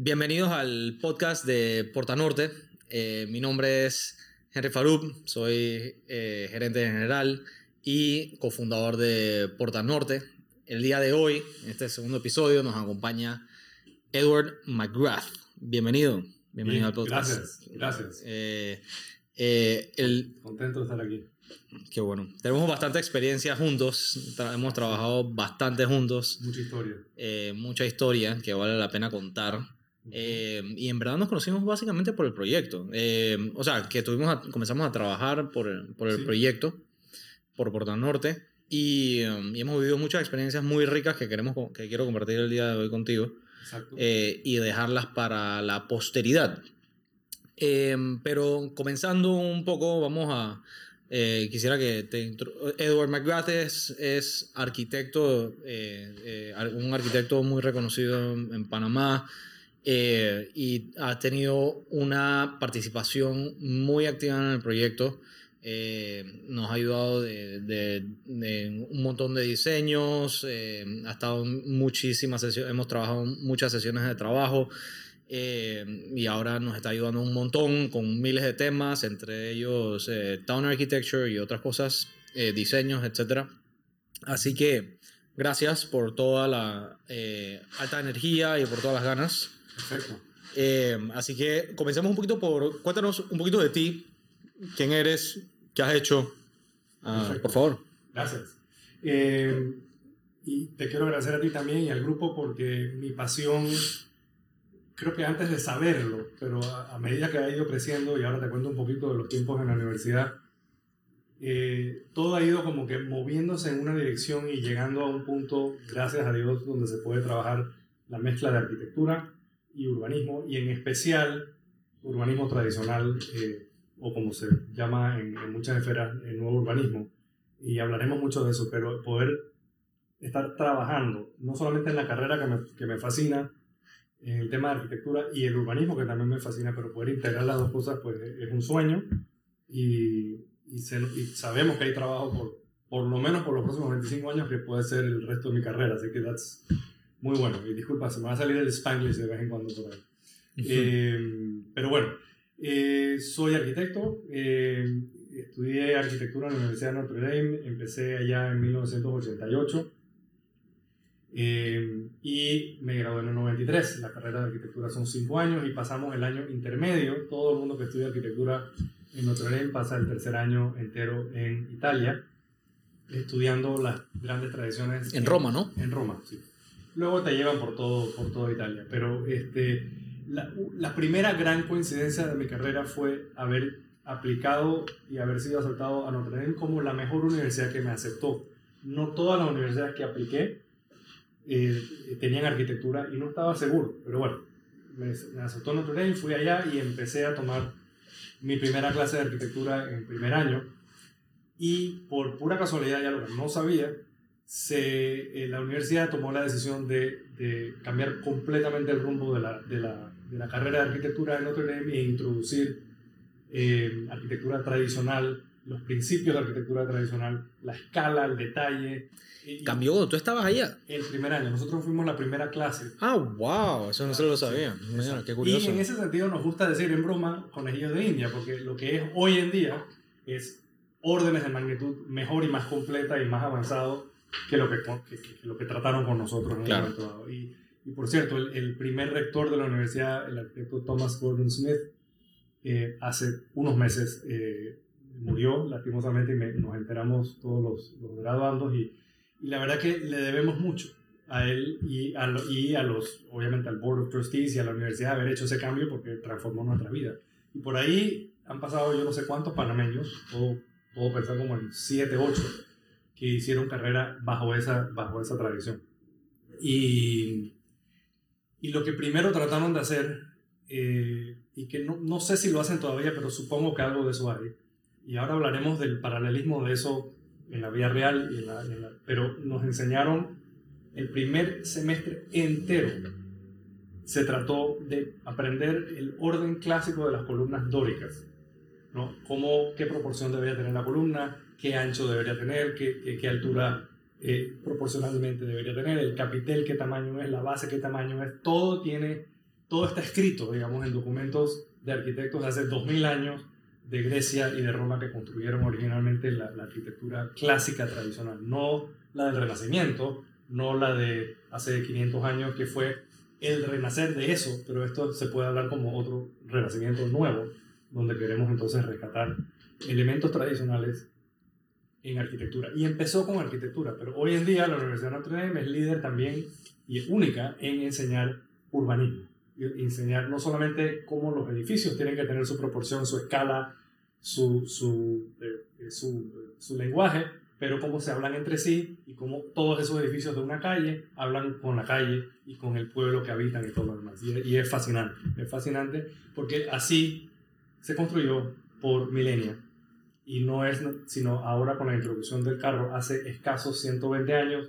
Bienvenidos al podcast de Porta Norte. Eh, mi nombre es Henry Farouk, soy eh, gerente general y cofundador de Porta Norte. El día de hoy, en este segundo episodio, nos acompaña Edward McGrath. Bienvenido. Bienvenido al podcast. Gracias, gracias. Eh, eh, el, Contento de estar aquí. qué bueno. Tenemos bastante experiencia juntos. Tra- hemos trabajado bastante juntos. Mucha historia. eh, mucha historia que vale la pena contar. Eh, y en verdad nos conocimos básicamente por el proyecto. Eh, o sea, que tuvimos a- comenzamos a trabajar por el, por el Sí. proyecto, por Porta Norte. Y, um, y hemos vivido muchas experiencias muy ricas que, queremos, que quiero compartir el día de hoy contigo eh, y dejarlas para la posteridad. Eh, pero comenzando un poco, vamos a... eh, quisiera que te... Edward McGrath es, es arquitecto, eh, un arquitecto muy reconocido en Panamá eh, y ha tenido una participación muy activa en el proyecto. Eh, nos ha ayudado de, de- de un montón de diseños, eh, ha estado muchísimas sesiones, hemos trabajado muchas sesiones de trabajo eh, y ahora nos está ayudando un montón con miles de temas, entre ellos eh, Town Architecture y otras cosas, eh, diseños, etc. Así que gracias por toda la alta energía y por todas las ganas. Perfecto. Eh, así que comencemos un poquito por. Cuéntanos un poquito de ti, quién eres, qué has hecho. Ah, por favor. Gracias. Eh, y te quiero agradecer a ti también y al grupo porque mi pasión, creo que antes de saberlo, pero a, a medida que ha ido creciendo y ahora te cuento un poquito de los tiempos en la universidad, eh, todo ha ido como que moviéndose en una dirección y llegando a un punto, gracias a Dios, donde se puede trabajar la mezcla de arquitectura y urbanismo y en especial urbanismo tradicional eh, o como se llama en, en muchas esferas el nuevo urbanismo. Y hablaremos mucho de eso, pero poder estar trabajando, no solamente en la carrera que me, que me fascina, el tema de arquitectura y el urbanismo que también me fascina, pero poder integrar las dos cosas pues es un sueño. Y, y, se- y sabemos que hay trabajo por, por lo menos por los próximos 25 años que puede ser el resto de mi carrera, así que that's muy bueno. Y disculpa, se me va a salir el spanglish de vez en cuando por ahí. Eh, pero bueno, eh, soy arquitecto, eh, estudié arquitectura en la Universidad de Notre Dame, empecé allá en 1988 eh, y me gradué en el 93. La carrera de arquitectura son 5 años y pasamos el año intermedio. Todo el mundo que estudia arquitectura en Notre Dame pasa el tercer año entero en Italia, estudiando las grandes tradiciones. En Roma, ¿no? En Roma, sí. Luego te llevan por todo, por toda Italia. Pero este, la, la primera gran coincidencia de mi carrera fue haber aplicado y haber sido aceptado a Notre Dame como la mejor universidad que me aceptó. No todas las universidades que apliqué eh, tenían arquitectura y no estaba seguro, pero bueno, me, me aceptó Notre Dame, fui allá y empecé a tomar mi primera clase de arquitectura en primer año y por pura casualidad, ya lo que no sabía, se, eh, la universidad tomó la decisión de, de cambiar completamente el rumbo de la, de, la, de la carrera de arquitectura de Notre Dame e introducir eh, arquitectura tradicional, los principios de arquitectura tradicional, la escala, el detalle. Y- Cambió, tú estabas allá. El primer año, nosotros fuimos la primera clase. Ah, wow, eso no se lo sabía. Mira, qué curioso. Y en ese sentido nos gusta decir en broma conejillos de India, porque lo que es hoy en día es órdenes de magnitud mejor y más completa y más avanzado que lo que, que- que- lo que trataron con nosotros en Claro. un momento dado. Y, y por cierto, el, el primer rector de la universidad, el arquitecto Thomas Gordon Smith, eh, hace unos meses eh, murió lastimosamente y me- nos enteramos todos los, los graduandos y, y la verdad que le debemos mucho a él y a, y a los, obviamente al Board of Trustees y a la universidad haber hecho ese cambio porque transformó nuestra vida. Y por ahí han pasado yo no sé cuántos panameños, puedo, puedo pensar como en 7, 8, que hicieron carrera bajo esa, bajo esa tradición. Y, y lo que primero trataron de hacer, eh, y que no, no sé si lo hacen todavía, pero supongo que algo de eso hay, y ahora hablaremos del paralelismo de eso en la vida real, y en la- pero nos enseñaron el primer semestre entero. Se trató de aprender el orden clásico de las columnas dóricas. ¿No? Cómo, qué proporción debería tener la columna, qué ancho debería tener, qué, qué, qué altura eh, proporcionalmente debería tener, el capitel qué tamaño es, la base qué tamaño es, todo tiene todo está escrito, digamos, en documentos de arquitectos de hace 2000 años de Grecia y de Roma que construyeron originalmente la, la arquitectura clásica tradicional, no la del Renacimiento, no la de hace 500 años que fue el renacer de eso, pero esto se puede hablar como otro renacimiento nuevo, donde queremos entonces rescatar elementos tradicionales en arquitectura. Y empezó con arquitectura, pero hoy en día la Universidad de Notre Dame es líder también y es única en enseñar urbanismo. Enseñar no solamente cómo los edificios tienen que tener su proporción, su escala, su, su, eh, su, su lenguaje, pero cómo se hablan entre sí y cómo todos esos edificios de una calle hablan con la calle y con el pueblo que habitan y todo lo demás. Y, es fascinante, es fascinante porque así se construyó por milenios y no es sino ahora con la introducción del carro hace escasos 120 años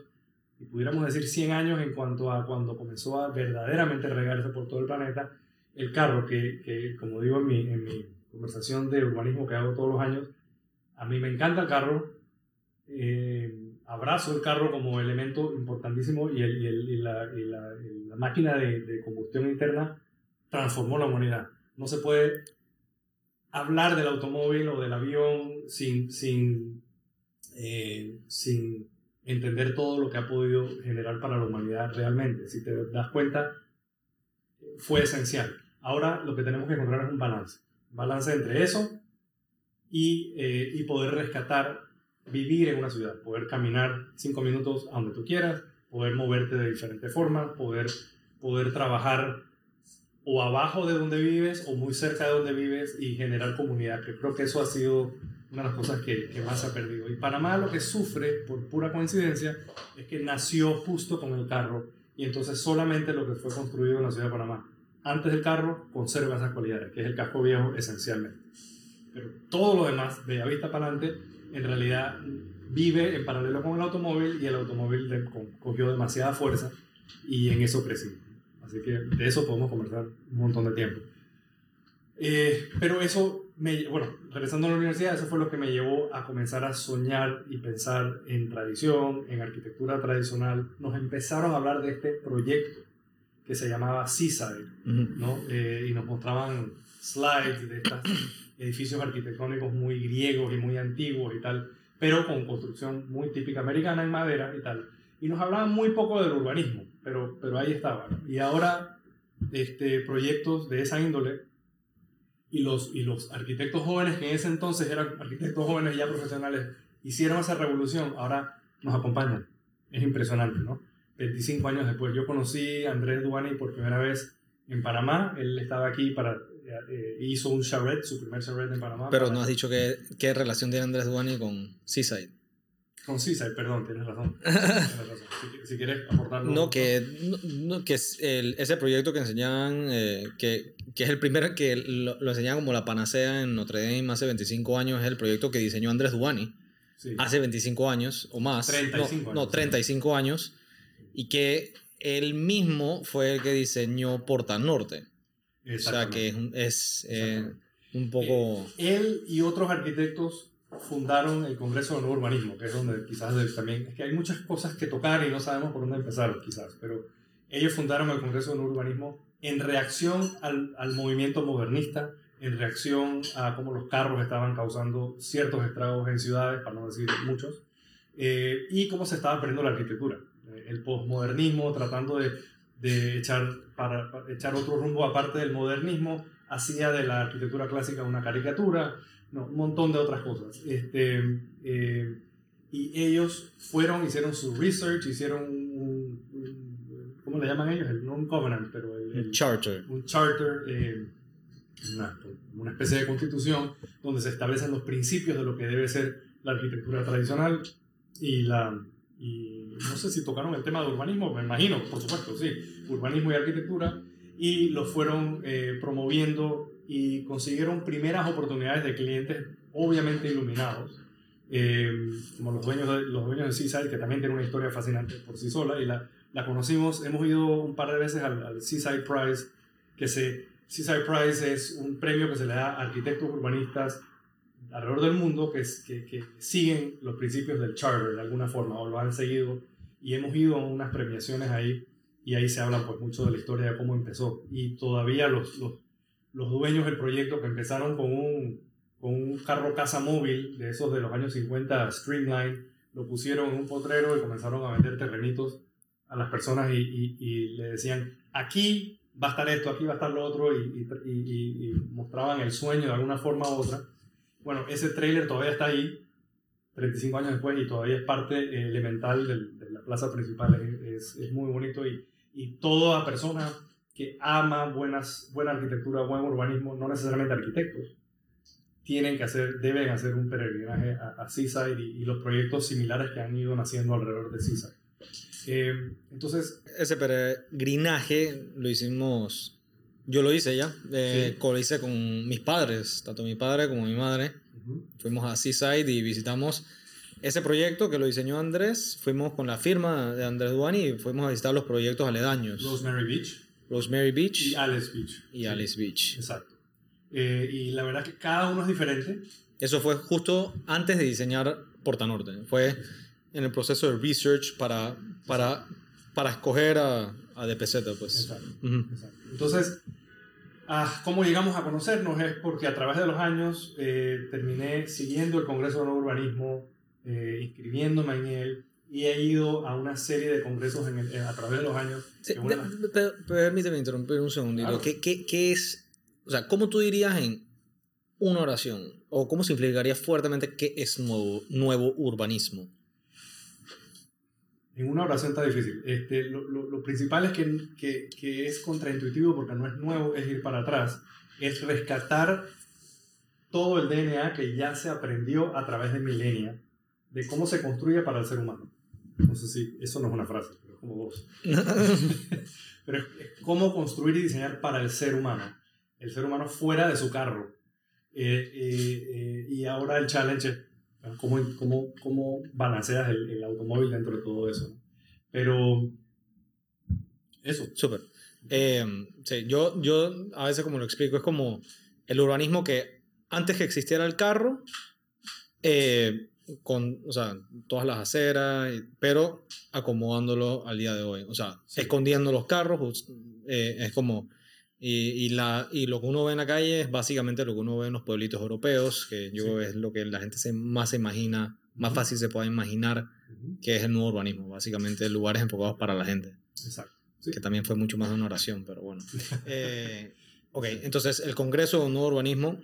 y pudiéramos decir 100 años en cuanto a cuando comenzó a verdaderamente regarse por todo el planeta, el carro que, que como digo en mi, en mi conversación de urbanismo que hago todos los años, a mí me encanta el carro, eh, abrazo el carro como elemento importantísimo y, el, y, la, la, la, máquina de, de, combustión interna transformó la humanidad. No se puede hablar del automóvil o del avión sin, sin, eh, sin entender todo lo que ha podido generar para la humanidad realmente. Si te das cuenta, fue esencial. Ahora lo que tenemos que encontrar es un balance. balance entre eso y, eh, y poder rescatar vivir en una ciudad, poder caminar cinco minutos a donde tú quieras, poder moverte de diferentes formas, poder, poder trabajar o abajo de donde vives o muy cerca de donde vives y generar comunidad, creo que eso ha sido una de las cosas que, más se ha perdido. Y Panamá lo que sufre, por pura coincidencia, es que nació justo con el carro y entonces solamente lo que fue construido en la ciudad de Panamá antes del carro conserva esas cualidades, que es el casco viejo esencialmente. Pero todo lo demás, de vista para adelante, en realidad vive en paralelo con el automóvil y el automóvil cogió demasiada fuerza y en eso creció. Así que de eso podemos conversar un montón de tiempo. Eh, pero eso, me, bueno, regresando a la universidad, eso fue lo que me llevó a comenzar a soñar y pensar en tradición, en arquitectura tradicional. Nos empezaron a hablar de este proyecto que se llamaba Seaside, ¿no? Eh, y nos mostraban slides de estos edificios arquitectónicos muy griegos y muy antiguos y tal, pero con construcción muy típica americana en madera y tal. Y nos hablaban muy poco del urbanismo, pero, pero ahí estaba. Y ahora este, proyectos de esa índole y los, y los arquitectos jóvenes que en ese entonces eran arquitectos jóvenes ya profesionales, hicieron esa revolución, ahora nos acompañan. Es impresionante, ¿no? 25 años después. Yo conocí a Andrés Duani por primera vez en Panamá. Él estaba aquí para eh, hizo un charrette, su primer charrette en Panamá. Pero no has dicho que, qué relación tiene Andrés Duani con Seaside. Con Seaside, perdón, tienes razón. Tienes razón. Si, quieres aportarlo. No, que, no, que es el, ese proyecto que enseñaban, eh, que, que, es el primer que lo, lo enseñaban como la panacea en Notre Dame hace 25 años, es el proyecto que diseñó Andrés Duani. Hace 25 años o más. 35 no, años. No, 35 años. Y que él mismo fue el que diseñó Porta Norte. O sea que es, eh, un poco... Eh, él y otros arquitectos fundaron el Congreso de Nuevo Urbanismo, que es donde quizás también... Es que hay muchas cosas que tocar y no sabemos por dónde empezar quizás, pero ellos fundaron el Congreso de Nuevo Urbanismo en reacción al, al movimiento modernista, en reacción a cómo los carros estaban causando ciertos estragos en ciudades, para no decir muchos, eh, y cómo se estaba perdiendo la arquitectura. El postmodernismo tratando de de echar, para, echar otro rumbo aparte del modernismo, hacía de la arquitectura clásica una caricatura, no, un montón de otras cosas. Este, eh, y ellos fueron, hicieron su research, hicieron un, ¿cómo le llaman ellos? El, no un covenant, pero el, charter. Un charter, eh, una, una, especie de constitución donde se establecen los principios de lo que debe ser la arquitectura tradicional y la, y no sé si tocaron el tema de urbanismo, me imagino, por supuesto, sí, urbanismo y arquitectura, y lo fueron eh, promoviendo y consiguieron primeras oportunidades de clientes obviamente iluminados, eh, como los dueños, de, los dueños de Seaside, que también tienen una historia fascinante por sí sola, y la, la conocimos, hemos ido un par de veces al, al Seaside Prize, que se, Seaside Prize es un premio que se le da a arquitectos urbanistas alrededor del mundo que, que, que, siguen los principios del charter de alguna forma o lo han seguido y hemos ido a unas premiaciones ahí y ahí se habla pues mucho de la historia de cómo empezó. Y todavía los, los, los dueños del proyecto que empezaron con un, con un carro casa móvil de esos de los años 50, Streamline, lo pusieron en un potrero y comenzaron a vender terrenitos a las personas y, y, le decían, aquí va a estar esto, aquí va a estar lo otro, y, y, mostraban el sueño de alguna forma u otra. Bueno, ese trailer todavía está ahí, 35 años después, y todavía es parte elemental de, la plaza principal. Es, es, muy bonito y toda persona que ama buenas, buena arquitectura, buen urbanismo, no necesariamente arquitectos, tienen que hacer, deben hacer un peregrinaje a, a Seaside y, los proyectos similares que han ido naciendo alrededor de Seaside. Eh, entonces... Ese peregrinaje lo hicimos, yo lo hice ya, eh, lo hice con mis padres, tanto mi padre como mi madre. Fuimos a Seaside y visitamos ese proyecto que lo diseñó Andrés. Fuimos con la firma de Andrés Duani y fuimos a visitar los proyectos aledaños. Rosemary Beach. Rosemary Beach. Y Alice Beach. Y Alice Beach. Exacto. Eh, y la verdad que cada uno es diferente. Eso fue justo antes de diseñar Porta Norte. Fue en el proceso de research para, para, para escoger a, a DPZ, pues. Exacto. Entonces, ah, ¿cómo llegamos a conocernos? Es porque a través de los años eh, terminé siguiendo el Congreso de Nuevo Urbanismo, eh, inscribiéndome en él, y he ido a una serie de congresos en a través de los años. permíteme interrumpir un segundito. ¿Qué, qué, qué es, o sea, cómo tú dirías en una oración, o cómo se implicaría fuertemente qué es nuevo, nuevo urbanismo? en una oración está difícil. Este, lo, lo, principal es que, que, que, es contraintuitivo porque no es nuevo, es ir para atrás. Es rescatar todo el DNA que ya se aprendió a través de milenia de cómo se construye para el ser humano. No sé si eso no es una frase, pero es como dos. pero es, cómo construir y diseñar para el ser humano. El ser humano fuera de su carro. Eh, eh, eh, y ahora el challenge es cómo, cómo, cómo balanceas el, el, automóvil dentro de todo eso. Pero eso. Súper. Eh, sí, yo, yo a veces como lo explico, es como el urbanismo que antes que existiera el carro, eh, con, o sea, todas las aceras, pero acomodándolo al día de hoy. O sea, escondiendo los carros, eh, es como y, y, la, y lo que uno ve en la calle es básicamente lo que uno ve en los pueblitos europeos, que yo creo es lo que la gente se, más se imagina, más fácil se puede imaginar que es el nuevo urbanismo, básicamente lugares enfocados para la gente. Exacto. Que también fue mucho más de una oración, pero bueno. eh, ok, entonces el Congreso de Nuevo Urbanismo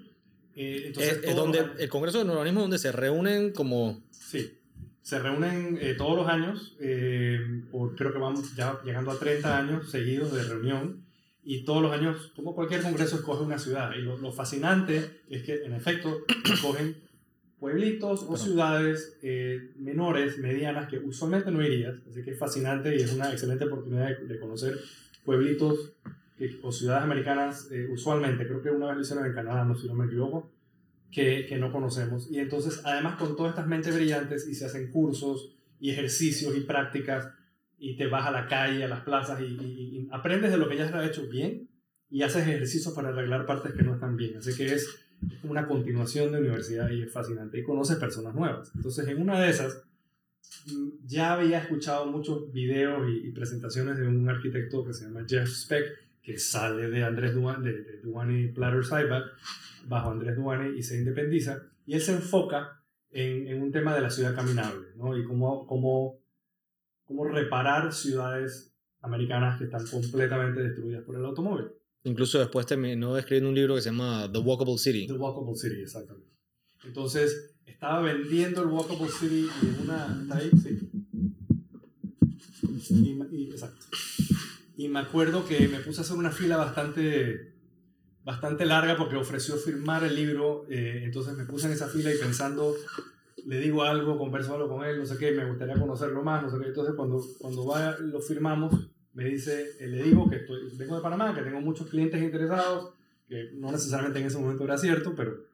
eh, es, donde, el Congreso de Nuevo Urbanismo donde se reúnen como... Sí, se reúnen eh, todos los años, eh, por, creo que vamos ya llegando a 30 años seguidos de reunión y todos los años, como cualquier congreso, escoge una ciudad. Y lo, fascinante es que, en efecto, escogen pueblitos o ciudades eh, menores, medianas, que usualmente no irías. Así que es fascinante y es una excelente oportunidad de, conocer pueblitos o ciudades americanas, eh, usualmente, creo que una vez lo hicieron en Canadá, no si no me equivoco, que, que no conocemos. Y entonces, además, con todas estas mentes brillantes y se hacen cursos y ejercicios y prácticas y te vas a la calle, a las plazas y, aprendes de lo que ya se ha hecho bien y haces ejercicios para arreglar partes que no están bien. Así que es, una continuación de universidad y es fascinante y conoces personas nuevas. Entonces en una de esas mm, ya había escuchado muchos videos y, presentaciones de un arquitecto que se llama Jeff Speck, que sale de Andrés Duane, de, Duane Platter Saibat, bajo Andrés Duane y se independiza. Y él se enfoca en, en un tema de la ciudad caminable, ¿no? Y cómo, cómo cómo reparar ciudades americanas que están completamente destruidas por el automóvil. Incluso después terminó escribiendo un libro que se llama The Walkable City. The Walkable City, exactamente. Entonces, estaba vendiendo el Walkable City en una... ¿Está ahí? Sí. Y, exacto. Y me acuerdo que me puse a hacer una fila bastante, bastante larga porque ofreció firmar el libro. Eh, entonces me puse en esa fila y pensando le digo algo, converso algo con él, no sé qué, me gustaría conocerlo más, no sé qué. Entonces, cuando, cuando va, lo firmamos, me dice, eh, le digo que estoy, vengo de Panamá, que tengo muchos clientes interesados, que no necesariamente en ese momento era cierto, pero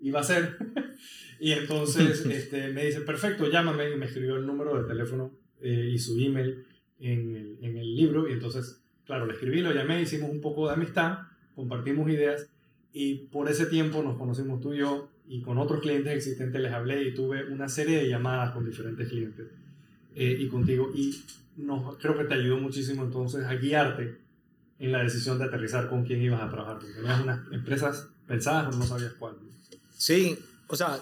iba a ser. y entonces este, me dice, perfecto, llámame, y me escribió el número de teléfono eh, y su email en el, en el libro. Y entonces, claro, le escribí, lo llamé, hicimos un poco de amistad, compartimos ideas, y por ese tiempo nos conocimos tú y yo y con otros clientes existentes les hablé y tuve una serie de llamadas con diferentes clientes. eh, y contigo. Y nos, creo que te ayudó muchísimo entonces a guiarte en la decisión de aterrizar con quién ibas a trabajar. Porque tenías unas empresas pensadas, pero no sabías cuál. Sí, o sea,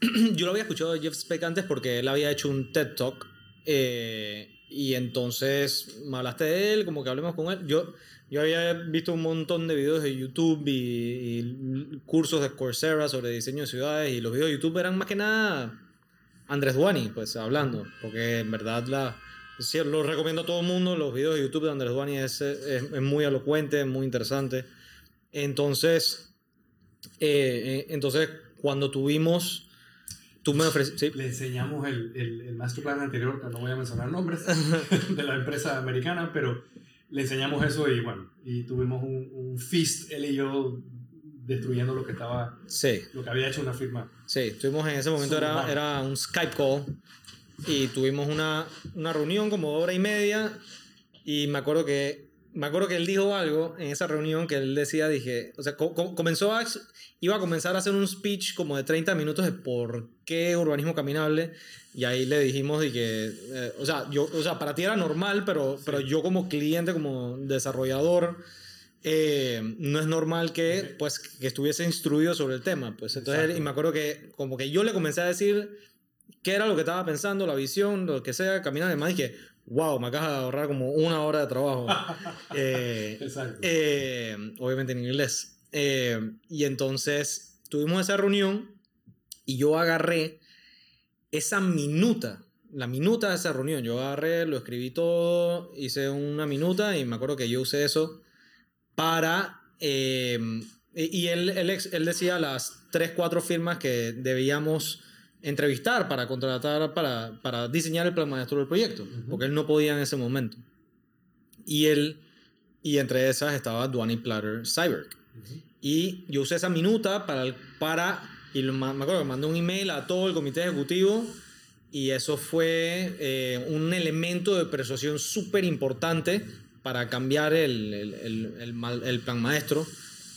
yo lo había escuchado de Jeff Speck antes porque él había hecho un TED Talk. Eh, y entonces me hablaste de él, como que hablemos con él. Yo, yo había visto un montón de videos de YouTube y, cursos de Coursera sobre diseño de ciudades. Y los videos de YouTube eran más que nada Andrés Duani, pues hablando. Porque en verdad la, sí, lo recomiendo a todo el mundo. Los videos de YouTube de Andrés Duani es, es, es muy elocuente, muy interesante. Entonces, eh, eh, entonces cuando tuvimos Tú me ofreciste. Le enseñamos el, el, el, master plan anterior, que no voy a mencionar nombres, de la empresa americana, pero le enseñamos eso y bueno, y tuvimos un, un feast, él y yo, destruyendo lo que estaba. Sí. Lo que había hecho una firma. Sí, estuvimos en ese momento, era, era un Skype call y tuvimos una, una reunión como de hora y media y me acuerdo que me acuerdo que él dijo algo en esa reunión que él decía, dije, o sea, co comenzó a, iba a comenzar a hacer un speech como de 30 minutos de por qué urbanismo caminable y ahí le dijimos de que, eh, o, sea, yo, o sea, para ti era normal, pero, sí. pero yo como cliente, como desarrollador, eh, no es normal que, sí. pues, que estuviese instruido sobre el tema. Pues entonces, y me acuerdo que como que yo le comencé a decir qué era lo que estaba pensando, la visión, lo que sea, caminar, además dije, wow, me acabas de ahorrar como una hora de trabajo. eh, Exacto. Eh, obviamente en inglés. Eh, y entonces tuvimos esa reunión y yo agarré esa minuta, la minuta de esa reunión. Yo agarré, lo escribí todo, hice una minuta y me acuerdo que yo usé eso para... Eh, y él, él, él decía las tres, cuatro firmas que debíamos entrevistar para contratar, para, para diseñar el plan maestro del proyecto, uh -huh. porque él no podía en ese momento. Y él, y entre esas estaba Duane Platter Cyber. Uh -huh. Y yo usé esa minuta para, para y lo, me acuerdo que mandé un email a todo el comité ejecutivo y eso fue eh, un elemento de persuasión súper importante para cambiar el, el, el, el, plan maestro.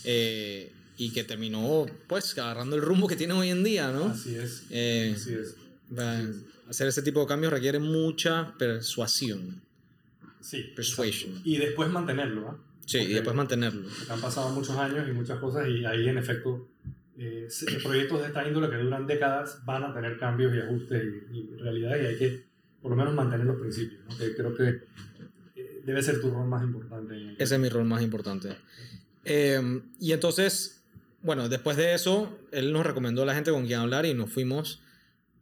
Eh, y que terminó pues agarrando el rumbo que tiene hoy en día, ¿no? Así es. Eh, así es. Así es. Hacer ese tipo de cambios requiere mucha persuasión. Sí. Persuasion. Exacto. Y después mantenerlo, ¿ah? ¿eh? Sí, y después mantenerlo. Han pasado muchos años y muchas cosas y ahí en efecto eh, proyectos de esta índole que duran décadas van a tener cambios y ajustes y, y realidades y hay que por lo menos mantener los principios, ¿no? que creo que eh, debe ser tu rol más importante. Ese es mi rol más importante. Eh, y entonces bueno, después de eso, él nos recomendó a la gente con quien hablar y nos fuimos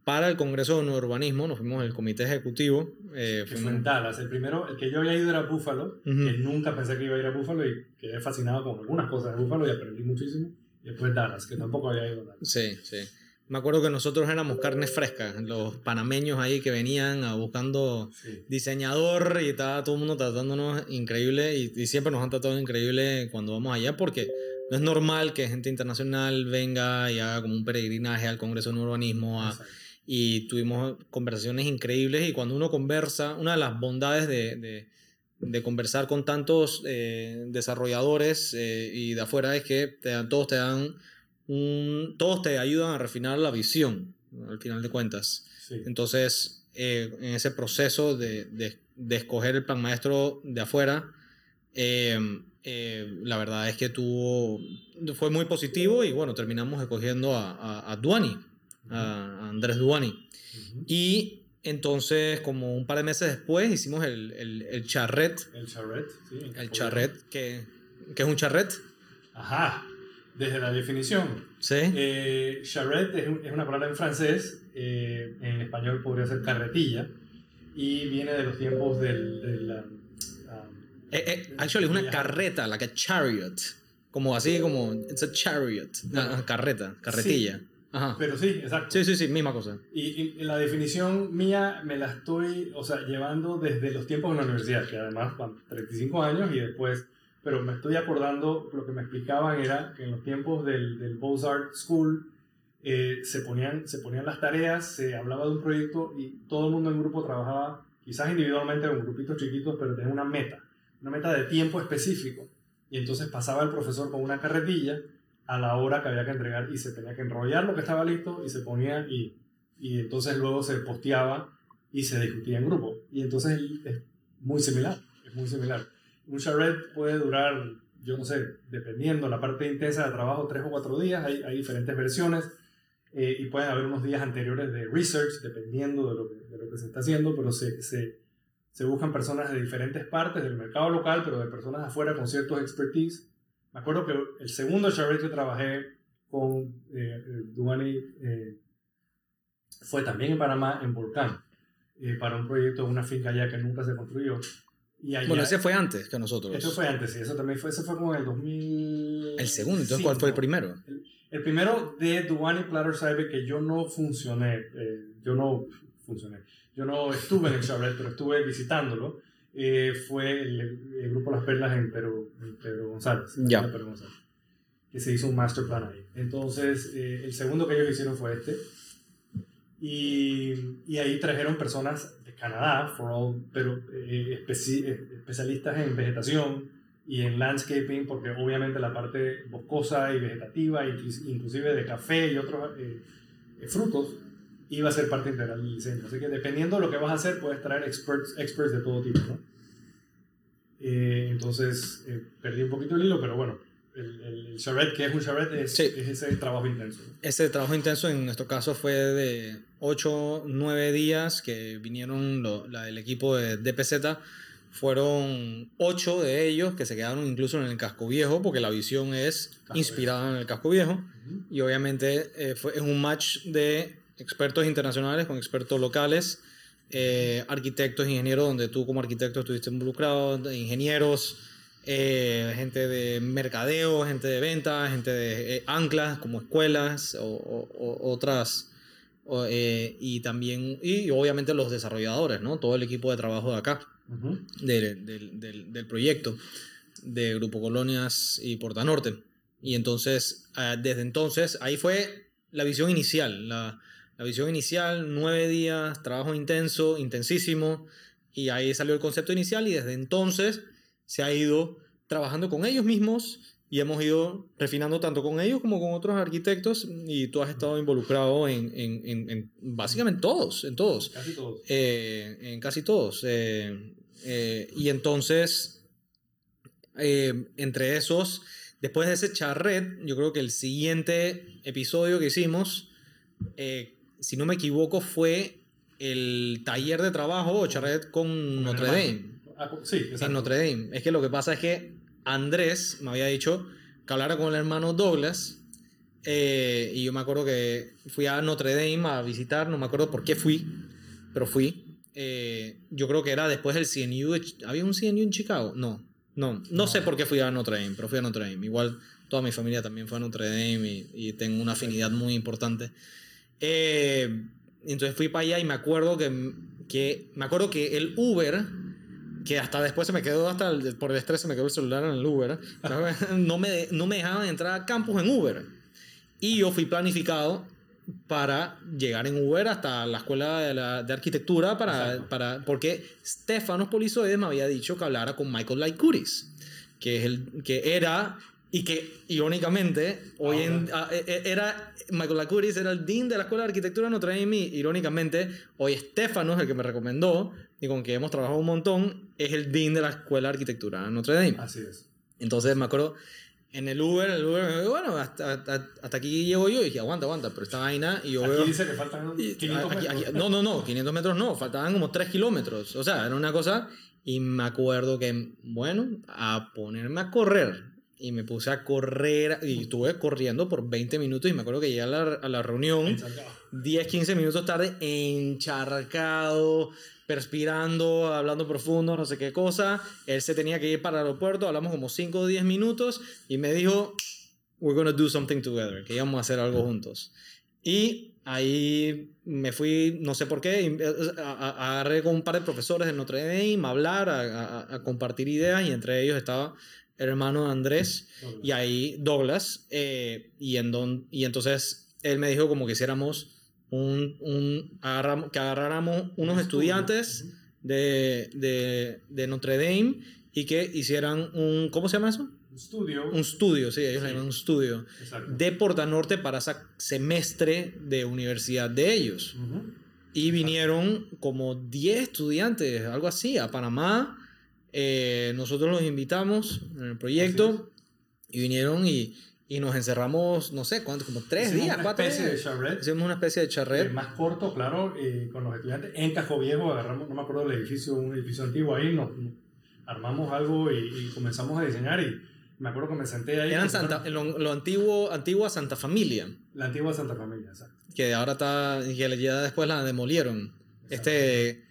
para el Congreso de Urbanismo, nos fuimos al comité ejecutivo. Eh, que fue en Dallas. El primero, el que yo había ido era Buffalo, uh -huh. que nunca pensé que iba a ir a Buffalo y quedé fascinado con algunas cosas de Buffalo y aprendí muchísimo. Y después Dallas, que tampoco había ido a Dallas. Sí, sí. Me acuerdo que nosotros éramos carnes frescas, los panameños ahí que venían a buscando sí. diseñador y estaba todo el mundo tratándonos increíble y, y siempre nos han tratado increíble cuando vamos allá porque no es normal que gente internacional venga y haga como un peregrinaje al Congreso de Urbanismo a, y tuvimos conversaciones increíbles y cuando uno conversa, una de las bondades de, de, de conversar con tantos eh, desarrolladores eh, y de afuera es que te dan, todos te dan un, todos te ayudan a refinar la visión al final de cuentas. Sí. Entonces, eh, en ese proceso de, de, escoger el plan maestro de afuera, eh, eh, la verdad es que tuvo, fue muy positivo y bueno, terminamos escogiendo a, a, a Duani, a Andrés Duani. Uh -huh. Y entonces, como un par de meses después, hicimos el, el, el charret. El charret, sí. El charret, que, que, es un charret. Ajá, desde la definición. Sí. Eh, charret es, es, una palabra en francés, eh, en español podría ser carretilla, y viene de los tiempos del, del eh, eh, actually, es una carreta, like a chariot. Como así, como. It's a chariot. Una carreta, carretilla. Sí, Ajá. Pero sí, exacto. Sí, sí, sí, misma cosa. Y, y, la definición mía me la estoy, o sea, llevando desde los tiempos de la universidad, que además, 35 años y después. Pero me estoy acordando, lo que me explicaban era que en los tiempos del, del Beaux-Arts School eh, se, ponían, se ponían las tareas, se hablaba de un proyecto y todo el mundo en grupo trabajaba, quizás individualmente en grupitos chiquitos, pero tenía una meta una meta de tiempo específico. Y entonces pasaba el profesor con una carretilla a la hora que había que entregar y se tenía que enrollar lo que estaba listo y se ponía y, y entonces luego se posteaba y se discutía en grupo. Y entonces es muy similar, es muy similar. Un charrette puede durar, yo no sé, dependiendo la parte intensa de trabajo, tres o cuatro días, hay, diferentes versiones. Eh, y pueden haber unos días anteriores de research, dependiendo de lo que, de lo que se está haciendo, pero se, se, se, buscan personas de diferentes partes del mercado local, pero de personas afuera con ciertos expertise. Me acuerdo que el segundo charrette que trabajé con eh, eh Duani eh, fue también en Panamá, en Volcán, para un proyecto de una finca allá que nunca se construyó. Y bueno, ese fue antes que nosotros. Eso fue antes, sí, eso también fue, ese fue como en el 2000. El segundo, entonces, ¿cuál fue el primero? El primero de Duane Platter Cyber que yo no funcioné, eh, yo no funcioné, yo no estuve en el Charlotte, pero estuve visitándolo, eh, fue el, grupo Las Perlas en Perú, en Pedro González, ya. González, que se hizo un master plan ahí. Entonces, eh, el segundo que ellos hicieron fue este, y, y ahí trajeron personas de Canadá, for all, pero especialistas en vegetación, y en landscaping, porque obviamente la parte boscosa y vegetativa, inclusive de café y otros eh, eh, frutos, iba a ser parte integral del diseño. Así que dependiendo de lo que vas a hacer, puedes traer experts, experts de todo tipo. ¿no? Eh, entonces, perdí un poquito el hilo, pero bueno, el, el, charrette, que es un charrette, es, es ese trabajo intenso. Ese trabajo intenso en nuestro caso fue de 8, 9 días que vinieron lo, la, el equipo de DPZ fueron ocho de ellos que se quedaron incluso en el casco viejo, porque la visión es inspirada en el casco viejo. Y obviamente eh, fue, es un match de expertos internacionales con expertos locales, eh, arquitectos, ingenieros, donde tú como arquitecto estuviste involucrado, ingenieros, eh, gente de mercadeo, gente de venta, gente de anclas como escuelas o, otras. y también, y obviamente los desarrolladores, ¿no? Todo el equipo de trabajo de acá del, del, proyecto de Grupo Colonias y Porta Norte. Y entonces, ah, desde entonces, ahí fue la visión inicial. La, la visión inicial, nueve días, trabajo intenso, intensísimo. Y ahí salió el concepto inicial y desde entonces se ha ido trabajando con ellos mismos y hemos ido refinando tanto con ellos como con otros arquitectos y tú has estado involucrado en, en, en, básicamente todos, en todos. Casi todos. Eh, en casi todos. Eh, eh, y entonces, entre esos, después de ese charret, yo creo que el siguiente episodio que hicimos, si no me equivoco, fue el taller de trabajo o charret con Notre Dame. Ah, sí, en Notre Dame. Es que lo que pasa es que Andrés me había dicho que hablara con el hermano Douglas. Eh, y yo me acuerdo que fui a Notre Dame a visitar, no me acuerdo por qué fui, pero fui. Eh, yo creo que era después del CNU. ¿Había un CNU en Chicago? No, no, no, sé por qué fui a Notre Dame, pero fui a Notre Dame. Igual toda mi familia también fue a Notre Dame y, tengo una afinidad muy importante. Eh, entonces fui para allá y me acuerdo que, que, me acuerdo que el Uber que hasta después se me quedó, hasta por el estrés se me quedó el celular en el Uber, no me, no me dejaban entrar a campus en Uber. Y yo fui planificado para llegar en Uber hasta la escuela de, la, de arquitectura, para, para, porque Stefanos Polizoides me había dicho que hablara con Michael Lykuris, que, es el, que era, y que irónicamente, hoy en, e, e, era, Michael Lykuris era el dean de la escuela de arquitectura de Notre Dame, irónicamente, hoy Stefanos, el que me recomendó, y con que hemos trabajado un montón, es el dean de la Escuela de Arquitectura en Notre Dame. Así es. Entonces me acuerdo, en el Uber, el Uber bueno, hasta, hasta, aquí llego yo y dije, aguanta, aguanta, pero esta vaina y yo aquí dice que faltan 500 metros. no, no, no, 500 metros no, faltaban como 3 kilómetros. O sea, era una cosa y me acuerdo que, bueno, a ponerme a correr. Y me puse a correr y estuve corriendo por 20 minutos y me acuerdo que llegué a la, a la reunión 10, 15 minutos tarde encharcado, perspirando, hablando profundo, no sé qué cosa. Él se tenía que ir para el aeropuerto, hablamos como 5 o 10 minutos y me dijo, we're gonna do something together, que íbamos a hacer algo juntos. Y ahí me fui, no sé por qué, eh, agarré con un par de profesores de Notre Dame a hablar, a, compartir ideas y entre ellos estaba hermano de Andrés y ahí Douglas. Eh, y, en don, y entonces él me dijo como que hiciéramos un, un que agarráramos unos estudiantes de, de, de, Notre Dame y que hicieran un, ¿cómo se llama eso? Un estudio. Un estudio, sí, ellos llaman un estudio de Porta Norte para ese semestre de universidad de ellos. Y vinieron como 10 estudiantes, algo así, a Panamá. Eh, nosotros los invitamos en el proyecto y vinieron y, y nos encerramos, no sé, ¿cuánto? Como tres Hicimos días, una cuatro especie días. de charrette. Hicimos una especie de Eh, charret. más corto, claro, eh, con los estudiantes. En Cajo Viejo agarramos, no me acuerdo del edificio, un edificio antiguo ahí, nos, nos armamos algo y, y comenzamos a diseñar y me acuerdo que me senté ahí. Eran Santa, lo, lo antiguo, antigua Santa Familia, La antigua Santa Familia, exacto. que ahora está, que ya después la demolieron. Este, eh,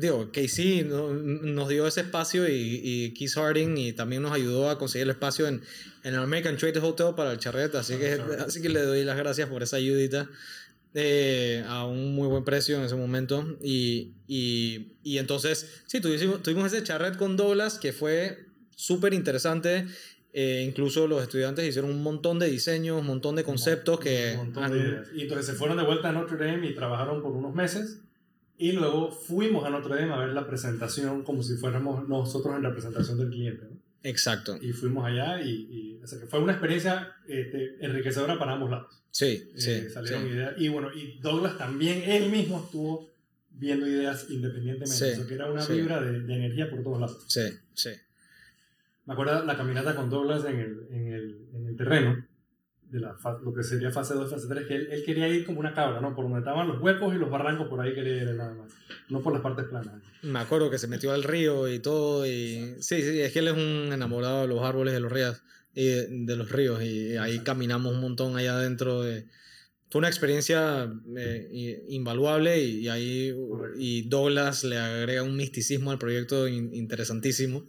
digo, Casey no- nos dio ese espacio y, y Keith Harding y también nos ayudó a conseguir el espacio en, en el American Trade Hotel para el charret, así que, así que le doy las gracias por esa ayudita. eh, a un muy buen precio en ese momento y, y, y entonces sí tuvimos, tuvimos ese charret con Douglas que fue súper interesante eh, incluso los estudiantes hicieron un montón de diseños un montón de conceptos que Un montón han- de. Y entonces se fueron de vuelta a Notre Dame y trabajaron por unos meses. Y luego fuimos a Notre Dame a ver la presentación como si fuéramos nosotros en representación del cliente. ¿no? exacto Y fuimos allá y, y o sea, que fue una experiencia este, enriquecedora para ambos lados. sí sí, Eh, salieron sí. ideas. Y bueno, y Douglas también, él mismo estuvo viendo ideas independientemente. Sí, o sea, que era una sí. vibra de, de energía por todos lados. sí sí Me acuerdo la caminata con Douglas en el, en el, en el terreno, de la lo que sería fase 2 fase 3, que él, él quería ir como una cabra, ¿no? Por donde estaban los huecos y los barrancos, por ahí quería ir nada más. No por las partes planas. Me acuerdo que se metió al río y todo. Y... Sí, sí, es que él es un enamorado de los árboles, de los ríos. Y de, de los ríos. Y ahí Exacto. caminamos un montón allá adentro. De... Fue una experiencia eh, invaluable. Y, y ahí Correcto. y Douglas le agrega un misticismo al proyecto in- interesantísimo.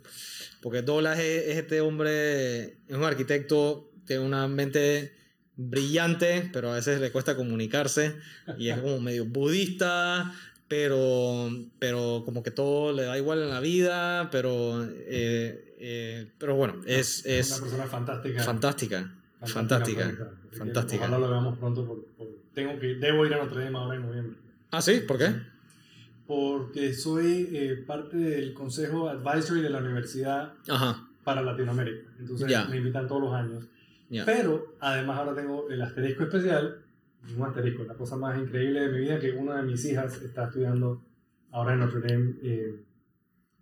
Porque Douglas es, es este hombre, es un arquitecto, tiene una mente brillante, pero a veces le cuesta comunicarse y es como medio budista, pero, pero como que todo le da igual en la vida, pero, eh, eh, pero bueno, es, una es persona fantástica. fantástica, fantástica, fantástica. Fantástica. Ojalá lo veamos pronto. Por, por- tengo que, debo ir a Notre Dame ahora en noviembre. Ah, sí, ¿por qué? Porque soy eh, parte del consejo advisory de la universidad Ajá, para Latinoamérica. Entonces Ya. me invitan todos los años. Ya. Pero además ahora tengo el asterisco especial, un asterisco, la cosa más increíble de mi vida, que una de mis hijas está estudiando ahora en Notre Dame eh,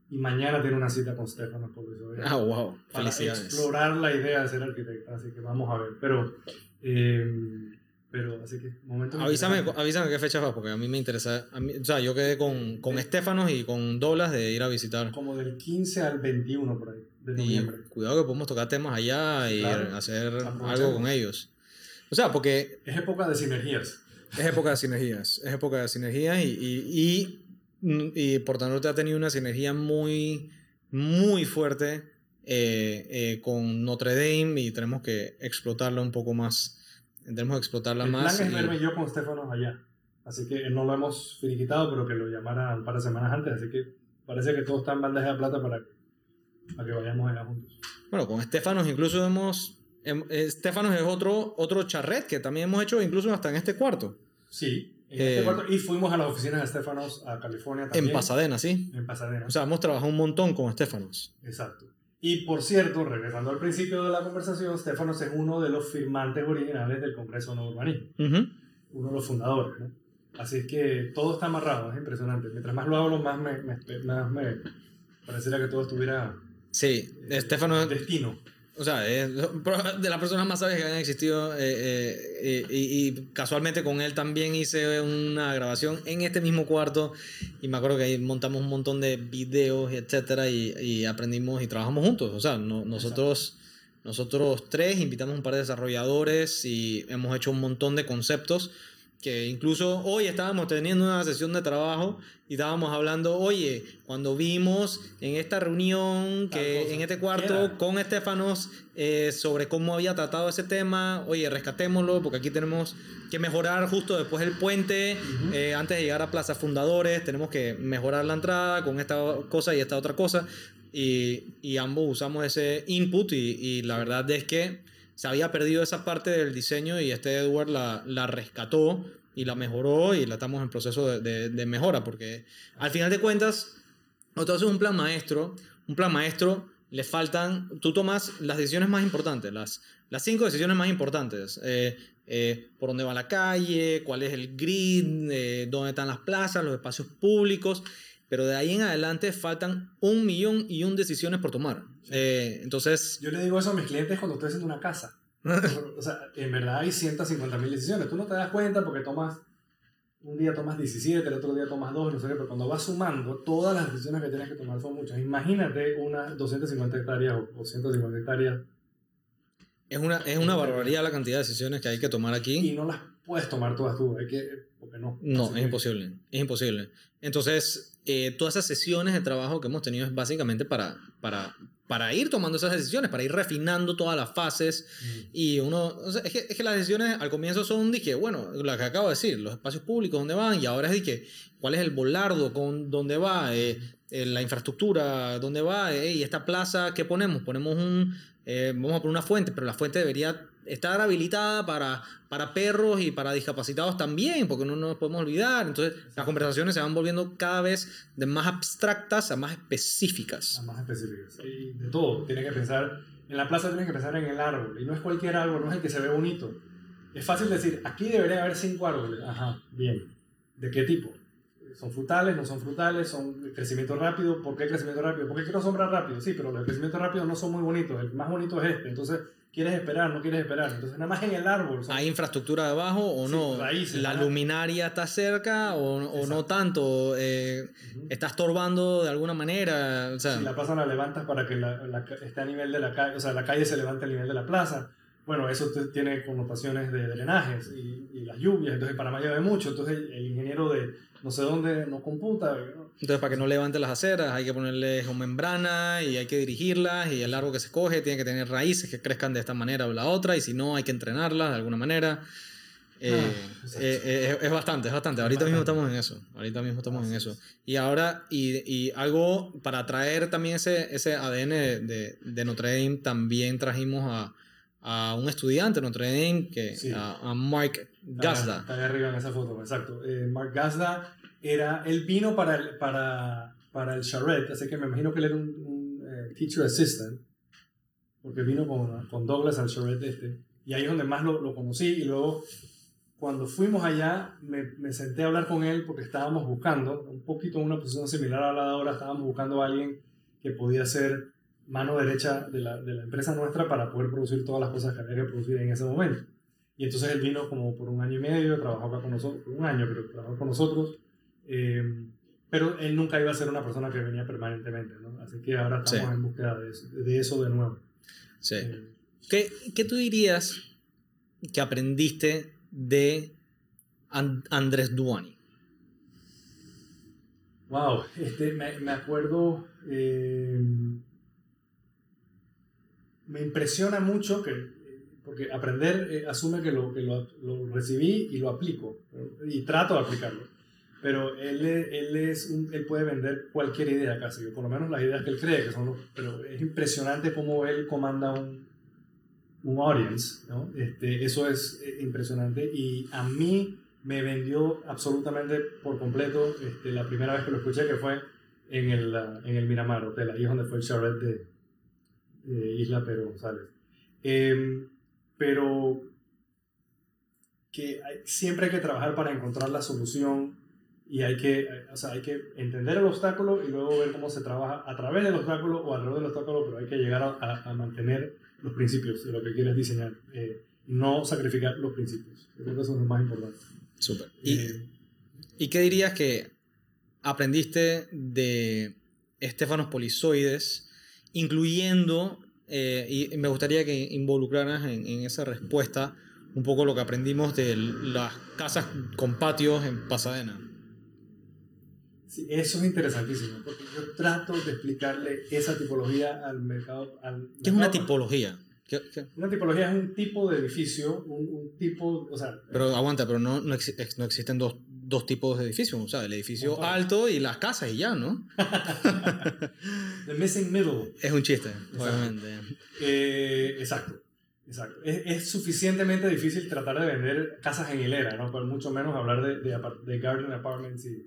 y mañana tiene una cita con Stefano Escobar Ah, wow, para felicidades. explorar la idea de ser arquitecta, así que vamos a ver. Pero, eh, pero así que, momento Avísame, avísame qué fecha vas, porque a mí me interesa. a mí- o sea, yo quedé con, con Estefanos y con Douglas de ir a visitar. Como del 15 al 21 por ahí, Y cuidado que podemos tocar temas allá y Claro. hacer algo con ellos. O sea, porque Es época de sinergias. es época de sinergias. Es época de sinergias y, y, y, y Porta Norte ha tenido una sinergia muy, muy fuerte eh, eh, con Notre Dame y tenemos que explotarla un poco más. Tenemos que explotarla El plan más. es y- verme yo con Stefano allá. Así que no lo hemos finiquitado, pero que lo llamara un par de semanas antes. Así que parece que todo está en bandeja de plata para, para que vayamos allá juntos. Bueno, con Estefanos incluso hemos... em- eh, Estefanos es otro, otro charret que también hemos hecho incluso hasta en este cuarto. Sí, en Eh, este cuarto. Y fuimos a las oficinas de Stefanos a California también. En Pasadena, ¿sí? En Pasadena. O sea, hemos trabajado un montón con Estefanos. Exacto. Y por cierto, regresando al principio de la conversación, Stefanos es uno de los firmantes originales del Congreso No Urbanismo. Ujú. Uno de los fundadores. ¿no? Así es que todo está amarrado, es impresionante. Mientras más lo hablo, más me, me, más me pareciera que todo estuviera Sí, Estefanos destino. O sea, es de las personas más sabias que han existido. eh, eh, eh, y, y casualmente con él también hice una grabación en este mismo cuarto. Y me acuerdo que ahí montamos un montón de videos, etcétera, y, y aprendimos y trabajamos juntos. O sea, no- nosotros, nosotros tres invitamos un par de desarrolladores y hemos hecho un montón de conceptos. Que incluso hoy estábamos teniendo una sesión de trabajo y estábamos hablando, oye, cuando vimos en esta reunión que en este ¿Qué cuarto era? con Estefanos eh, sobre cómo había tratado ese tema. Oye, rescatémoslo porque aquí tenemos que mejorar justo después del puente, Ujú. eh, antes de llegar a Plaza Fundadores, tenemos que mejorar la entrada con esta cosa y esta otra cosa. Y, y ambos usamos ese input y, y la verdad es que se había perdido esa parte del diseño y este Edward la, la rescató y la mejoró y la estamos en proceso de, de- mejora porque al final de cuentas nosotros hacemos un plan maestro, un plan maestro le faltan, tú tomas las decisiones más importantes, las, las cinco decisiones más importantes. Eh, eh, por dónde va la calle, cuál es el grid, eh, dónde están las plazas, los espacios públicos, pero de ahí en adelante faltan un millón y un decisiones por tomar. entonces... Yo le digo eso a mis clientes cuando estoy haciendo una casa. o sea, en verdad hay 150 mil decisiones. Tú no te das cuenta porque tomas un día tomas 17, el otro día tomas 2, no sé qué, pero cuando vas sumando, todas las decisiones que tienes que tomar son muchas. Imagínate unas 250 hectáreas o 150 hectáreas. Es una, es una barbaridad la cantidad de decisiones que hay que tomar aquí. Y no las puedes tomar todas tú, hay que, porque no. No, es imposible, es imposible. Entonces, eh, todas esas sesiones de trabajo que hemos tenido es básicamente para, para para ir tomando esas decisiones, para ir refinando todas las fases. Mm. Y uno, es, que, es, que, las decisiones al comienzo son, dije, bueno, lo que acabo de decir, los espacios públicos, ¿dónde van? Y ahora es, dije, ¿cuál es el volardo? Con, ¿Dónde va? Eh, eh, la infraestructura, ¿dónde va? ¿Y esta plaza qué ponemos? Ponemos un, vamos a poner una fuente, pero la fuente debería estar habilitada para, para perros y para discapacitados también, porque no nos podemos olvidar. Entonces, las conversaciones se van volviendo cada vez de más abstractas a más específicas. A más específicas. Y de todo. Tienes que pensar, en la plaza tienes que pensar en el árbol. Y no es cualquier árbol, no es el que se ve bonito. Es fácil decir, aquí debería haber cinco árboles. Ajá, bien. ¿De qué tipo? ¿Son frutales? ¿No son frutales? ¿Son crecimiento rápido? ¿Por qué crecimiento rápido? Porque quiero sombra rápido. Sí, pero los crecimiento rápido no son muy bonitos. El más bonito es este. Entonces, quieres esperar, no quieres esperar. Entonces, nada más en el árbol. ¿Hay infraestructura debajo o no? ¿La luminaria está cerca o, o no tanto? Eh, ¿Está estorbando de alguna manera? O sea, si la plaza la levantas para que la, esté a nivel de la calle, o sea, la calle se levante al nivel de la plaza. Bueno, eso tiene connotaciones de drenajes y, y las lluvias, entonces para más llueve mucho. Entonces, el ingeniero de no sé dónde no computa. Entonces, para que no levante las aceras, hay que ponerle una membrana y hay que dirigirlas. Y el árbol que se coge tiene que tener raíces que crezcan de esta manera o la otra. Y si no, hay que entrenarlas de alguna manera. Eh, ah, eh, eh, es, bastante, es bastante. Ahorita mismo estamos en eso. Ahorita mismo estamos en eso. Y ahora, y, y, algo para traer también ese, ese ADN de, de Notre Dame, también trajimos a, a un estudiante de Notre Dame, que, a, Mark Gazda. Está, ahí arriba en esa foto, exacto. Mark Gazda era, él vino para el, para, para el charrette, así que me imagino que él era un, eh, teacher assistant, porque vino con, con, Douglas al charrette este, y ahí es donde más lo, lo conocí, y luego cuando fuimos allá me, me, senté a hablar con él porque estábamos buscando, un poquito en una posición similar a la de ahora, estábamos buscando a alguien que podía ser mano derecha de la, de la empresa nuestra para poder producir todas las cosas que había que producir en ese momento. Y entonces él vino como por un año y medio, trabajó acá con nosotros, un año, pero trabajó con nosotros eh, pero él nunca iba a ser una persona que venía permanentemente, ¿no? Así que ahora estamos en búsqueda de eso, de eso de nuevo. Sí. Eh, ¿Qué, ¿Qué, tú dirías que aprendiste de Andrés Duani? Wow, este, me, me acuerdo, eh, me impresiona mucho que, porque aprender asume que, lo, que lo, lo recibí y lo aplico, y trato de aplicarlo. Pero él, él, es él puede vender cualquier idea casi, por lo menos las ideas que él cree que son pero es impresionante cómo él comanda un, un audience, ¿no? Este, eso es eh, impresionante. Y a mí me vendió absolutamente por completo este, la primera vez que lo escuché que fue en el, en el Miramar Hotel, ahí es donde fue el charrette de, de Isla Pero González. Em, pero que siempre hay que trabajar para encontrar la solución y hay que, o sea, hay que entender el obstáculo y luego ver cómo se trabaja a través del obstáculo o alrededor del obstáculo, pero hay que llegar a, a, mantener los principios de lo que quieres diseñar, eh, no sacrificar los principios. creo que eso es lo más importante. Súper. ¿Y, eh, ¿Y qué dirías que aprendiste de Estefanos Polizoides, incluyendo, eh, y me gustaría que involucraras en, en esa respuesta un poco lo que aprendimos de las casas con patios en Pasadena? Sí, eso es interesantísimo, porque yo trato de explicarle esa tipología al mercado. Al ¿Qué es una tipología? Una tipología es un tipo de edificio, un, un tipo, o sea... Pero aguanta, pero no, no, no existen dos, dos, tipos de edificios, o sea, el edificio alto y las casas y ya, ¿no? The missing middle. Es un chiste, obviamente. Eh, exacto. Exacto. Es, es, suficientemente difícil tratar de vender casas en hilera, ¿no? Por mucho menos hablar de, de, de garden apartments y...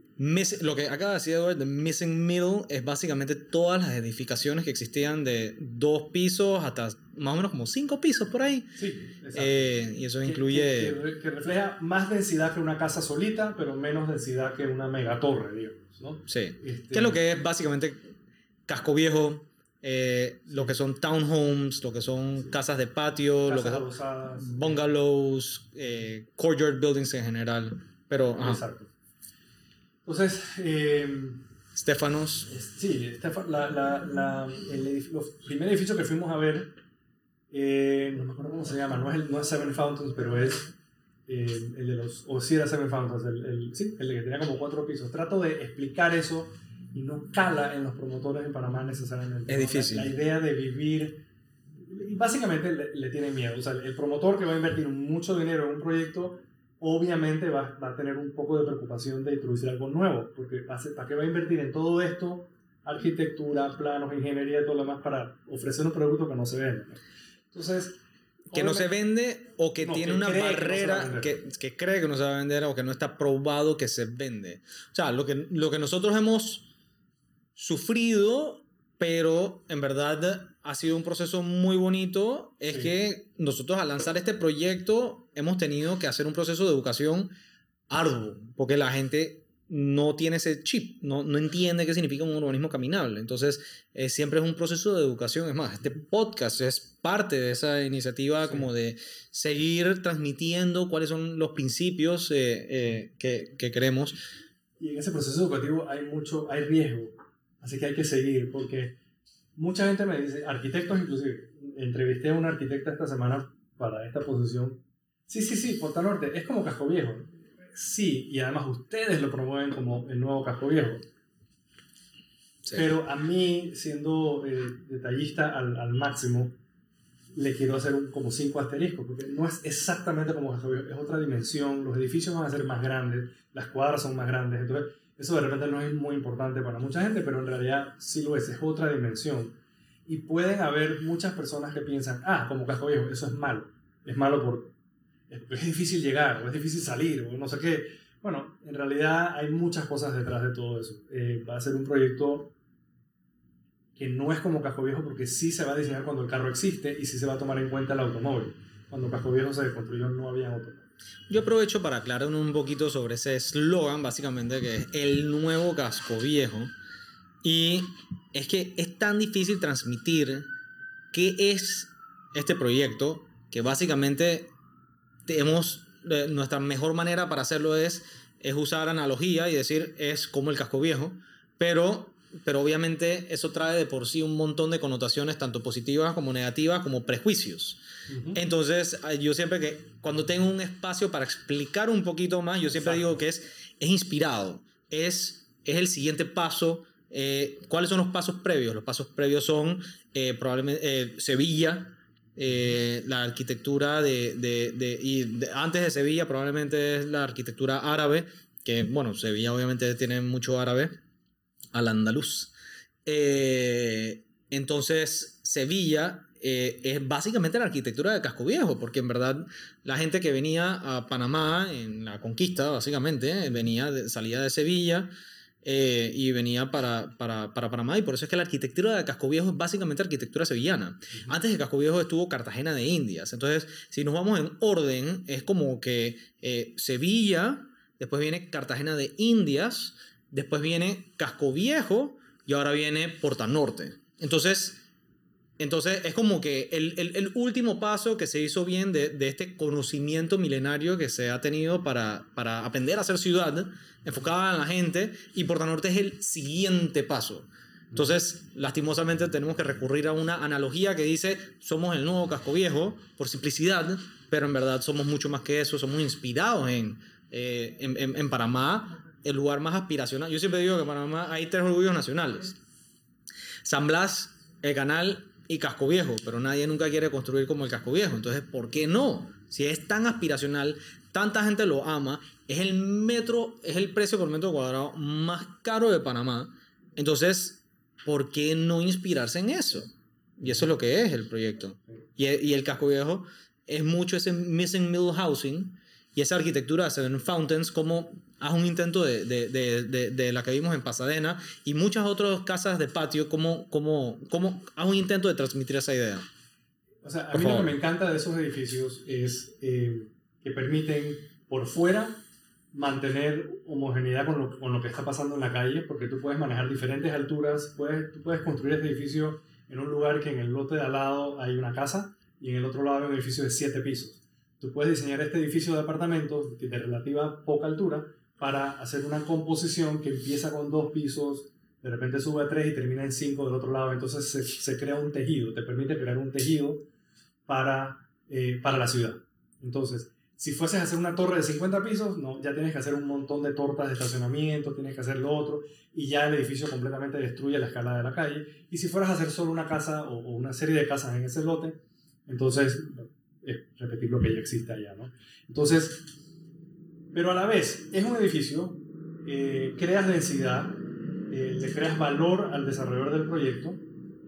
lo que acaba de decir Edward, de Missing Middle, es básicamente todas las edificaciones que existían de dos pisos hasta más o menos como cinco pisos por ahí. Sí, exacto. Eh, y eso incluye... Que, que, refleja más densidad que una casa solita, pero menos densidad que una megatorre, digamos, ¿no? Sí. Este... Que es lo que es básicamente casco viejo, eh, lo que son townhomes, lo que son sí. casas de patio, casas lo que son adosadas. bungalows, eh, courtyard buildings en general. Pero. Exacto. Entonces, eh, Stefanos. Sí, Stefan, la, la, la, el, edificio, el primer edificio que fuimos a ver, eh, no me acuerdo cómo se llama, no es, el, no es Seven Fountains, pero es eh, el de los, o sí era Seven Fountains, el, el, sí, el que tenía como cuatro pisos. Trato de explicar eso y no cala en los promotores en Panamá necesariamente. Es difícil. La, la idea de vivir, básicamente le, le tiene miedo. O sea, el promotor que va a invertir mucho dinero en un proyecto, obviamente va, va a tener un poco de preocupación de introducir algo nuevo, porque ¿para qué va a invertir en todo esto? Arquitectura, planos, ingeniería todo lo demás para ofrecer un producto que no se vende. Entonces, que no se vende o que no, tiene que una que no barrera vender. que, que cree que no se va a vender o que no está probado que se vende. O sea, lo que, lo que nosotros hemos sufrido, pero en verdad ha sido un proceso muy bonito, es Sí. que nosotros al lanzar este proyecto hemos tenido que hacer un proceso de educación arduo, porque la gente no tiene ese chip, no, no entiende qué significa un urbanismo caminable. Entonces, eh, siempre es un proceso de educación. Es más, este podcast es parte de esa iniciativa Sí. como de seguir transmitiendo cuáles son los principios eh, eh, que, que queremos. Y en ese proceso educativo hay mucho, hay riesgo, así que hay que seguir, porque mucha gente me dice, arquitectos inclusive, entrevisté a una arquitecta esta semana para esta posición, sí, sí, sí, Porta Norte, es como Casco Viejo, sí, y además ustedes lo promueven como el nuevo Casco Viejo, pero a mí, siendo eh, detallista al, al máximo, le quiero hacer un, como cinco asteriscos, porque no es exactamente como Casco Viejo, es otra dimensión, los edificios van a ser más grandes, las cuadras son más grandes, entonces eso de repente no es muy importante para mucha gente, pero en realidad sí lo es, es otra dimensión. Y pueden haber muchas personas que piensan, ah, como Casco Viejo, eso es malo, es malo por... es, difícil llegar, o es difícil salir, o no sé qué. Bueno, en realidad hay muchas cosas detrás de todo eso. Eh, va a ser un proyecto que no es como Casco Viejo porque sí se va a diseñar cuando el carro existe y sí se va a tomar en cuenta el automóvil. Cuando Casco Viejo se construyó no había automóvil. Yo aprovecho para aclarar un poquito sobre ese eslogan, básicamente, que es el nuevo casco viejo. Y es que es tan difícil transmitir qué es este proyecto que básicamente tenemos eh, nuestra mejor manera para hacerlo es, es usar analogía y decir es como el casco viejo, pero, pero obviamente eso trae de por sí un montón de connotaciones tanto positivas como negativas como prejuicios. Ujú. Entonces, eh, yo siempre que, cuando tengo un espacio para explicar un poquito más, yo siempre Exacto. digo que es, es inspirado, es, es el siguiente paso. Eh, ¿Cuáles son los pasos previos? Los pasos previos son eh, probablemente eh, Sevilla, eh, la arquitectura de, de, de- y de- antes de Sevilla probablemente es la arquitectura árabe, que bueno, Sevilla obviamente tiene mucho árabe, al andaluz. Eh, entonces, Sevilla eh, es básicamente la arquitectura de Casco Viejo, porque en verdad la gente que venía a Panamá en la conquista, básicamente, eh, venía de- salía de Sevilla eh, y venía para, para, para Panamá, y por eso es que la arquitectura de Casco Viejo es básicamente arquitectura sevillana. Antes de Casco Viejo estuvo Cartagena de Indias, entonces si nos vamos en orden, es como que Sevilla, después viene Cartagena de Indias, después viene Casco Viejo y ahora viene Porta Norte. Entonces, entonces es como que el, el- último paso que se hizo bien de, de este conocimiento milenario que se ha tenido para, para aprender a hacer ciudad, enfocada en la gente, y Porta Norte es el siguiente paso. Entonces, lastimosamente tenemos que recurrir a una analogía que dice, somos el nuevo casco viejo, por simplicidad, pero en verdad somos mucho más que eso, somos inspirados en, eh, en, en- en Panamá, el lugar más aspiracional. Yo siempre digo que Panamá hay tres orgullos nacionales. San Blas, el canal y Casco Viejo, pero nadie nunca quiere construir como el Casco Viejo. Entonces, ¿por qué no? Si es tan aspiracional, tanta gente lo ama, es el metro, es el precio por metro cuadrado más caro de Panamá. Entonces, ¿por qué no inspirarse en eso? Y eso es lo que es el proyecto. Y, y el casco viejo es mucho ese missing middle housing y esa arquitectura de Seven Fountains como haz un intento de, de, de, de, la que vimos en Pasadena y muchas otras casas de patio, como, como, como haz un intento de transmitir esa idea. O sea, a mí lo que me encanta de esos edificios es eh, que permiten por fuera mantener homogeneidad con lo, con lo, que está pasando en la calle, porque tú puedes manejar diferentes alturas, puedes, tú puedes construir este edificio en un lugar que en el lote de al lado hay una casa y en el otro lado hay un edificio de siete pisos. Tú puedes diseñar este edificio de apartamentos de relativa poca altura para hacer una composición que empieza con dos pisos, de repente sube a tres y termina en cinco del otro lado. Entonces se, se crea un tejido, te permite crear un tejido para, eh, para la ciudad. Entonces, si fueses a hacer una torre de 50 pisos, no, ya tienes que hacer un montón de tortas de estacionamiento, tienes que hacer lo otro, y ya el edificio completamente destruye la escala de la calle. Y si fueras a hacer solo una casa o, una serie de casas en ese lote, entonces es repetir lo que ya existe allá, ¿no? Entonces, pero a la vez es un edificio, eh, creas densidad, eh, le creas valor al desarrollador del proyecto,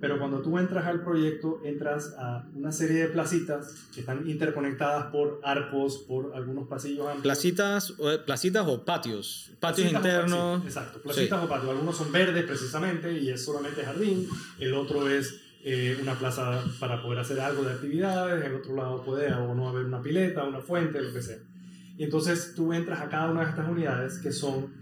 pero cuando tú entras al proyecto, entras a una serie de placitas que están interconectadas por arcos, por algunos pasillos amplios. Placitas, placitas o patios, patios internos. exacto, placitas o patios. Algunos son verdes precisamente y es solamente jardín, el otro es eh, una plaza para poder hacer algo de actividades, en otro lado puede o no haber una pileta, una fuente, lo que sea. Y entonces tú entras a cada una de estas unidades que son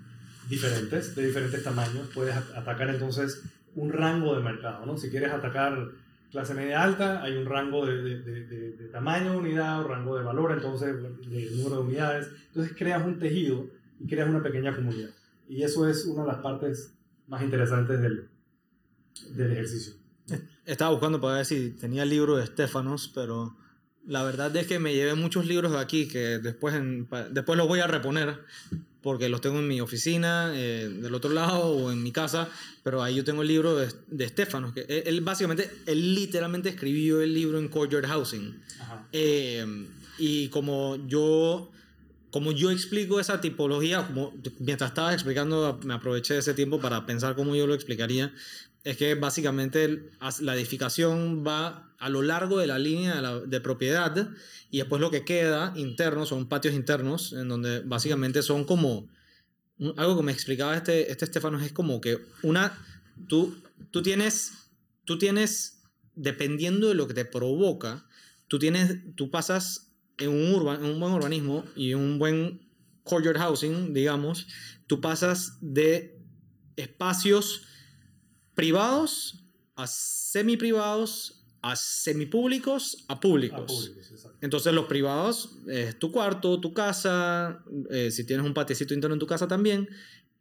diferentes, de diferentes tamaños, puedes atacar entonces un rango de mercado, ¿no? Si quieres atacar clase media alta, hay un rango de, de, de, tamaño de unidad, un rango de valor, entonces, de número de unidades. Entonces creas un tejido y creas una pequeña comunidad. Y eso es una de las partes más interesantes del, del ejercicio. Estaba buscando para ver si tenía el libro de Estefanos, pero la verdad es que me llevé muchos libros de aquí que después, en, después los voy a reponer porque los tengo en mi oficina, eh, del otro lado o en mi casa, pero ahí yo tengo el libro de, de Estefanos, que él, básicamente, él literalmente escribió el libro en Courtyard Housing. Eh, y como yo, como yo explico esa tipología, como mientras estaba explicando, me aproveché de ese tiempo para pensar cómo yo lo explicaría, es que básicamente la edificación va a lo largo de la línea de, propiedad y después lo que queda interno son patios internos en donde básicamente son como algo que me explicaba este, este Estefano es como que una tú, tú tienes tú tienes dependiendo de lo que te provoca tú tienes tú pasas en un, urban, en un buen urbanismo y un buen courtyard housing digamos tú pasas de espacios privados a semi-privados, a semipúblicos, a públicos. Entonces los privados es tu cuarto, tu casa, eh, si tienes un patiecito interno en tu casa también.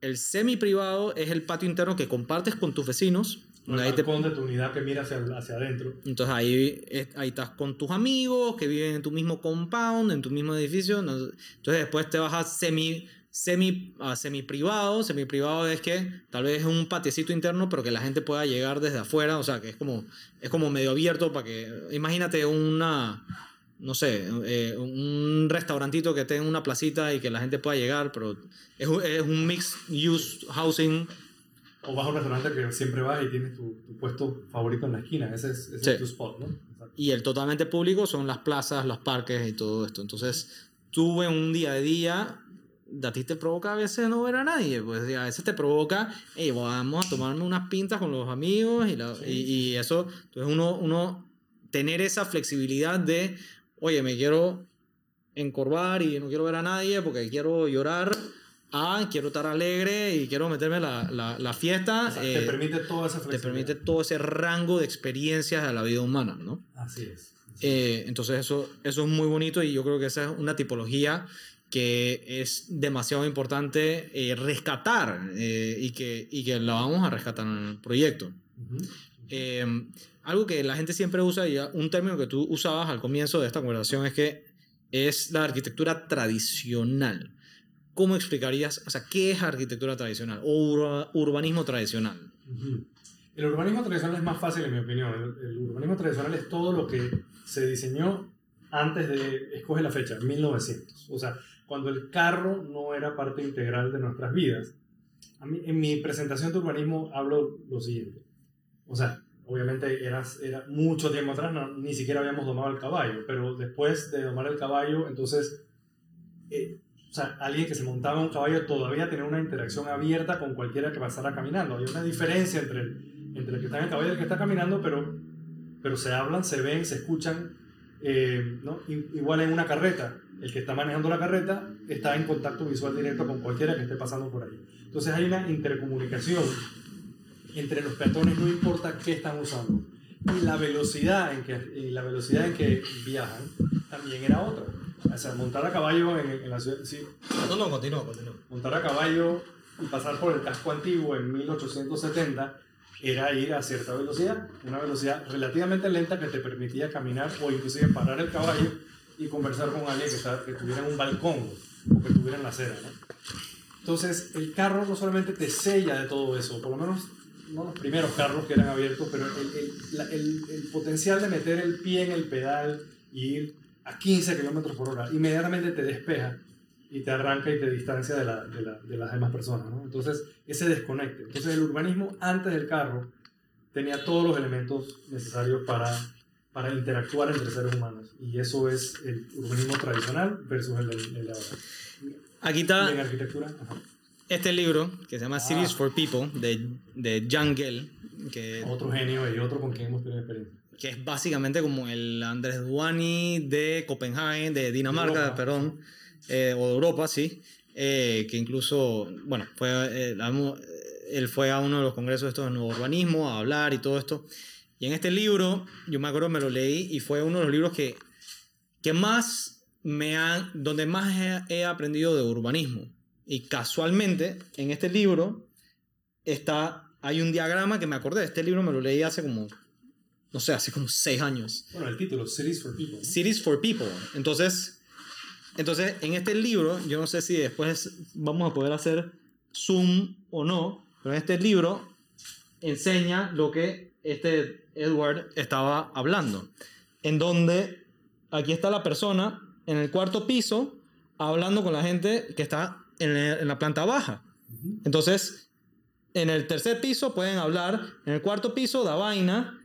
El semi-privado es el patio interno que compartes con tus vecinos. El ahí te de tu unidad que mira hacia, hacia adentro. Entonces ahí, ahí estás con tus amigos que viven en tu mismo compound, en tu mismo edificio. Entonces después te vas a semi semi, uh, semi privado. Semi privado es que tal vez es un patiecito interno, pero que la gente pueda llegar desde afuera. O sea, que es como, es como medio abierto para que. Imagínate una. No sé, eh, un restaurantito que tenga una placita y que la gente pueda llegar, pero es, es un mixed use housing. O vas a un restaurante que siempre vas y tienes tu, tu puesto favorito en la esquina. Ese es, ese es tu spot, ¿no? Y el totalmente público son las plazas, los parques y todo esto. Entonces, tuve un día de día a ti te provoca a veces no ver a nadie, pues a veces te provoca, hey, vamos a tomarme unas pintas con los amigos y, y, eso, entonces uno, uno tener esa flexibilidad de, oye, me quiero encorvar y no quiero ver a nadie porque quiero llorar, ah, quiero estar alegre y quiero meterme la, la, la fiesta. te eh, permite toda esa. Te permite todo ese rango de experiencias de la vida humana, ¿no? Así es. Eh, entonces eso, eso es muy bonito y yo creo que esa es una tipología que es demasiado importante eh, rescatar eh, y, que, y que la vamos a rescatar en el proyecto. Eh, algo que la gente siempre usa, y un término que tú usabas al comienzo de esta conversación es que es la arquitectura tradicional. ¿Cómo explicarías, o sea, qué es arquitectura tradicional o urbanismo tradicional? El urbanismo tradicional es más fácil en mi opinión. El, el urbanismo tradicional es todo lo que se diseñó antes de, escoge la fecha, 1900. O sea, cuando el carro no era parte integral de nuestras vidas. A mí, en mi presentación de urbanismo hablo lo siguiente. O sea, obviamente era, era mucho tiempo atrás, no, ni siquiera habíamos domado el caballo, pero después de domar el caballo, entonces, eh, o sea, alguien que se montaba en un caballo todavía tenía una interacción abierta con cualquiera que pasara caminando. Hay una diferencia entre el, entre el que está en el caballo y el que está caminando, pero, pero se hablan, se ven, se escuchan, eh, ¿no? igual en una carreta. El que está manejando la carreta está en contacto visual directo con cualquiera que esté pasando por ahí. Entonces hay una intercomunicación entre los peatones, no importa qué están usando. Y la velocidad en que, la velocidad en que viajan también era otra. O sea, montar a caballo en, la ciudad. Sí. No, no, continúa, continúa. Montar a caballo y pasar por el casco antiguo en 1870 era ir a cierta velocidad, una velocidad relativamente lenta que te permitía caminar o inclusive parar el caballo y conversar con alguien que, está, que un balcón o que estuviera en la acera. ¿no? Entonces, el carro no solamente te sella de todo eso, por lo menos no los primeros carros que eran abiertos, pero el, el, el, potencial de meter el pie en el pedal y ir a 15 kilómetros por hora, inmediatamente te despeja y te arranca y te distancia de, la, de, la, de las demás personas. ¿no? Entonces, ese desconecte. Entonces, el urbanismo antes del carro tenía todos los elementos necesarios para, para interactuar entre seres humanos. Y eso es el urbanismo tradicional versus el, de ahora. Aquí está. En arquitectura. Este libro, que se llama ah. Cities for People, de, de Jan Gell. Que, otro genio y otro con quien hemos tenido experiencia. Que es básicamente como el Andrés Duani de Copenhague, de Dinamarca, perdón, eh, o de Europa, sí. Eh, que incluso, bueno, fue, eh, él fue a uno de los congresos estos de nuevo urbanismo a hablar y todo esto. Y en este libro, yo me acuerdo, me lo leí y fue uno de los libros que, que más me han, donde más he aprendido de urbanismo y casualmente, en este libro está, hay un diagrama que me acordé. Este libro me lo leí hace como, no sé, hace como seis años. Bueno, el título, Cities for People. Cities for People. Entonces, entonces, en este libro, yo no sé si después vamos a poder hacer zoom o no, pero en este libro enseña lo que este Edward estaba hablando. En donde aquí está la persona en el cuarto piso hablando con la gente que está en, la planta baja. Entonces, en el tercer piso pueden hablar, en el cuarto piso da vaina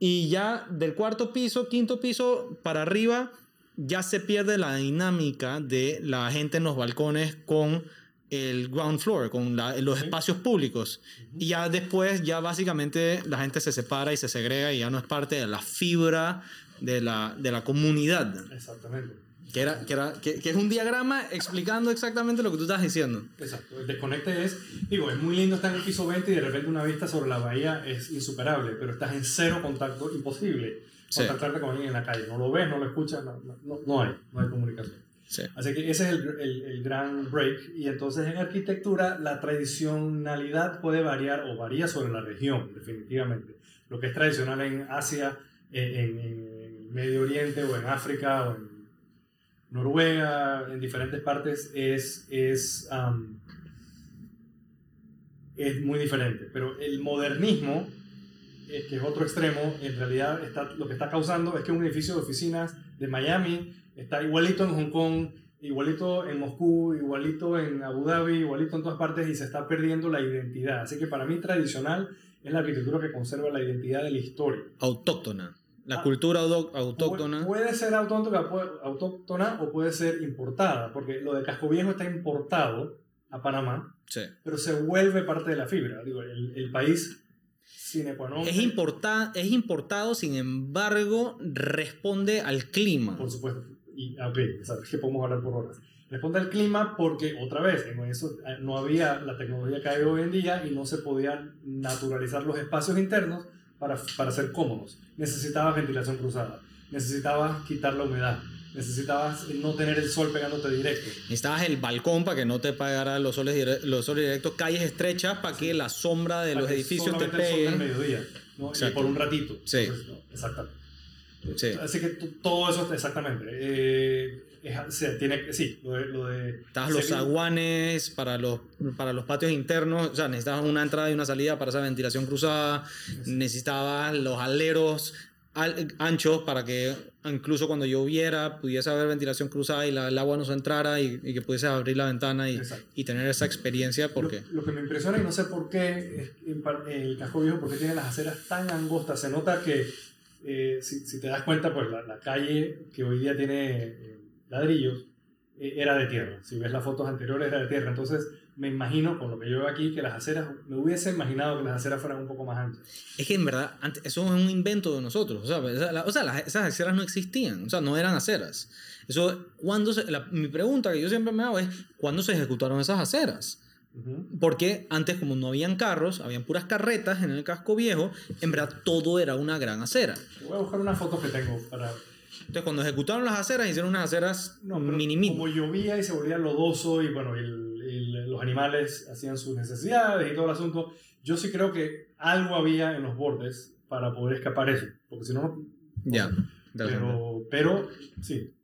y ya del cuarto piso, quinto piso para arriba ya se pierde la dinámica de la gente en los balcones con el ground floor, con los espacios públicos. Y ya después, ya básicamente la gente se separa y se segrega y ya no es parte de la fibra de la, de la comunidad. Exactamente. Que, era, que, era, que, es un diagrama explicando exactamente lo que tú estás diciendo. Exacto, el desconecte es, digo, es muy lindo estar en el piso 20 y de repente una vista sobre la bahía es insuperable, pero estás en cero contacto, imposible contactarte con alguien en la calle. No lo ves, no lo escuchas, no, no, no hay, no hay comunicación. Sí. Así que ese es el, el, el, gran break. Y entonces en arquitectura la tradicionalidad puede variar o varía sobre la región, definitivamente. Lo que es tradicional en Asia, en, en Medio Oriente o en África o en Noruega, en diferentes partes, es, es, es muy diferente. Pero el modernismo, eh, que es otro extremo, en realidad está, lo que está causando es que un edificio de oficinas de Miami está igualito en Hong Kong, igualito en Moscú, igualito en Abu Dhabi, igualito en todas partes y se está perdiendo la identidad. Así que para mí tradicional es la arquitectura que conserva la identidad de la historia. Autóctona. La ah. cultura autóctona. Puede ser autóctona, autóctona o puede ser importada, porque lo de Casco Viejo está importado a Panamá, sí. pero se vuelve parte de la fibra. Digo, el, el país es, importa, es importado, sin embargo, responde al clima. Por supuesto. Y, ok, sabes que podemos hablar por horas. Responde al clima porque, otra vez, en eso eh, no había la tecnología que hay hoy en día y no se podían naturalizar los espacios internos para, para ser cómodos. Necesitabas ventilación cruzada, necesitabas quitar la humedad, necesitabas no tener el sol pegándote directo. Necesitabas el balcón para que no te pegara los soles, los soles directos, calles estrechas para que la sombra de los edificios te pegue. El mediodía, ¿no? y por un ratito. Sí. exactamente. Sí. Así que todo eso, exactamente. Eh, tiene, sí, lo de... Lo de los aguanes para los, para los patios internos, o sea, necesitabas una entrada y una salida para esa ventilación cruzada, necesitabas los aleros anchos para que incluso cuando lloviera pudiese haber ventilación cruzada y el agua no se entrara y, que pudiese abrir la ventana y, y tener esa experiencia porque... Lo, que me impresiona y no sé por qué el casco viejo porque tiene las aceras tan angostas, se nota que eh, si, si, te das cuenta pues la, la, calle que hoy día tiene eh, ladrillos eh, era de tierra, si ves las fotos anteriores era de tierra, entonces me imagino, con lo que yo veo aquí, que las aceras, me hubiese imaginado que las aceras fueran un poco más anchas. Es que en verdad, eso es un invento de nosotros. O sea, o sea esas aceras no existían, o sea, no eran aceras. Eso, cuando mi pregunta que yo siempre me hago es, ¿cuándo se ejecutaron esas aceras? Porque antes, como no habían carros, habían puras carretas en el casco viejo, en verdad todo era una gran acera. Voy a buscar una foto que tengo para entonces, cuando ejecutaron las aceras, hicieron unas aceras no, mini, Como llovía y se volvía lodoso y bueno, los animales hacían sus necesidades y todo el asunto, yo sí creo que algo había en los bordes para poder escapar eso, porque si no, Ya. Pero, pero, sí.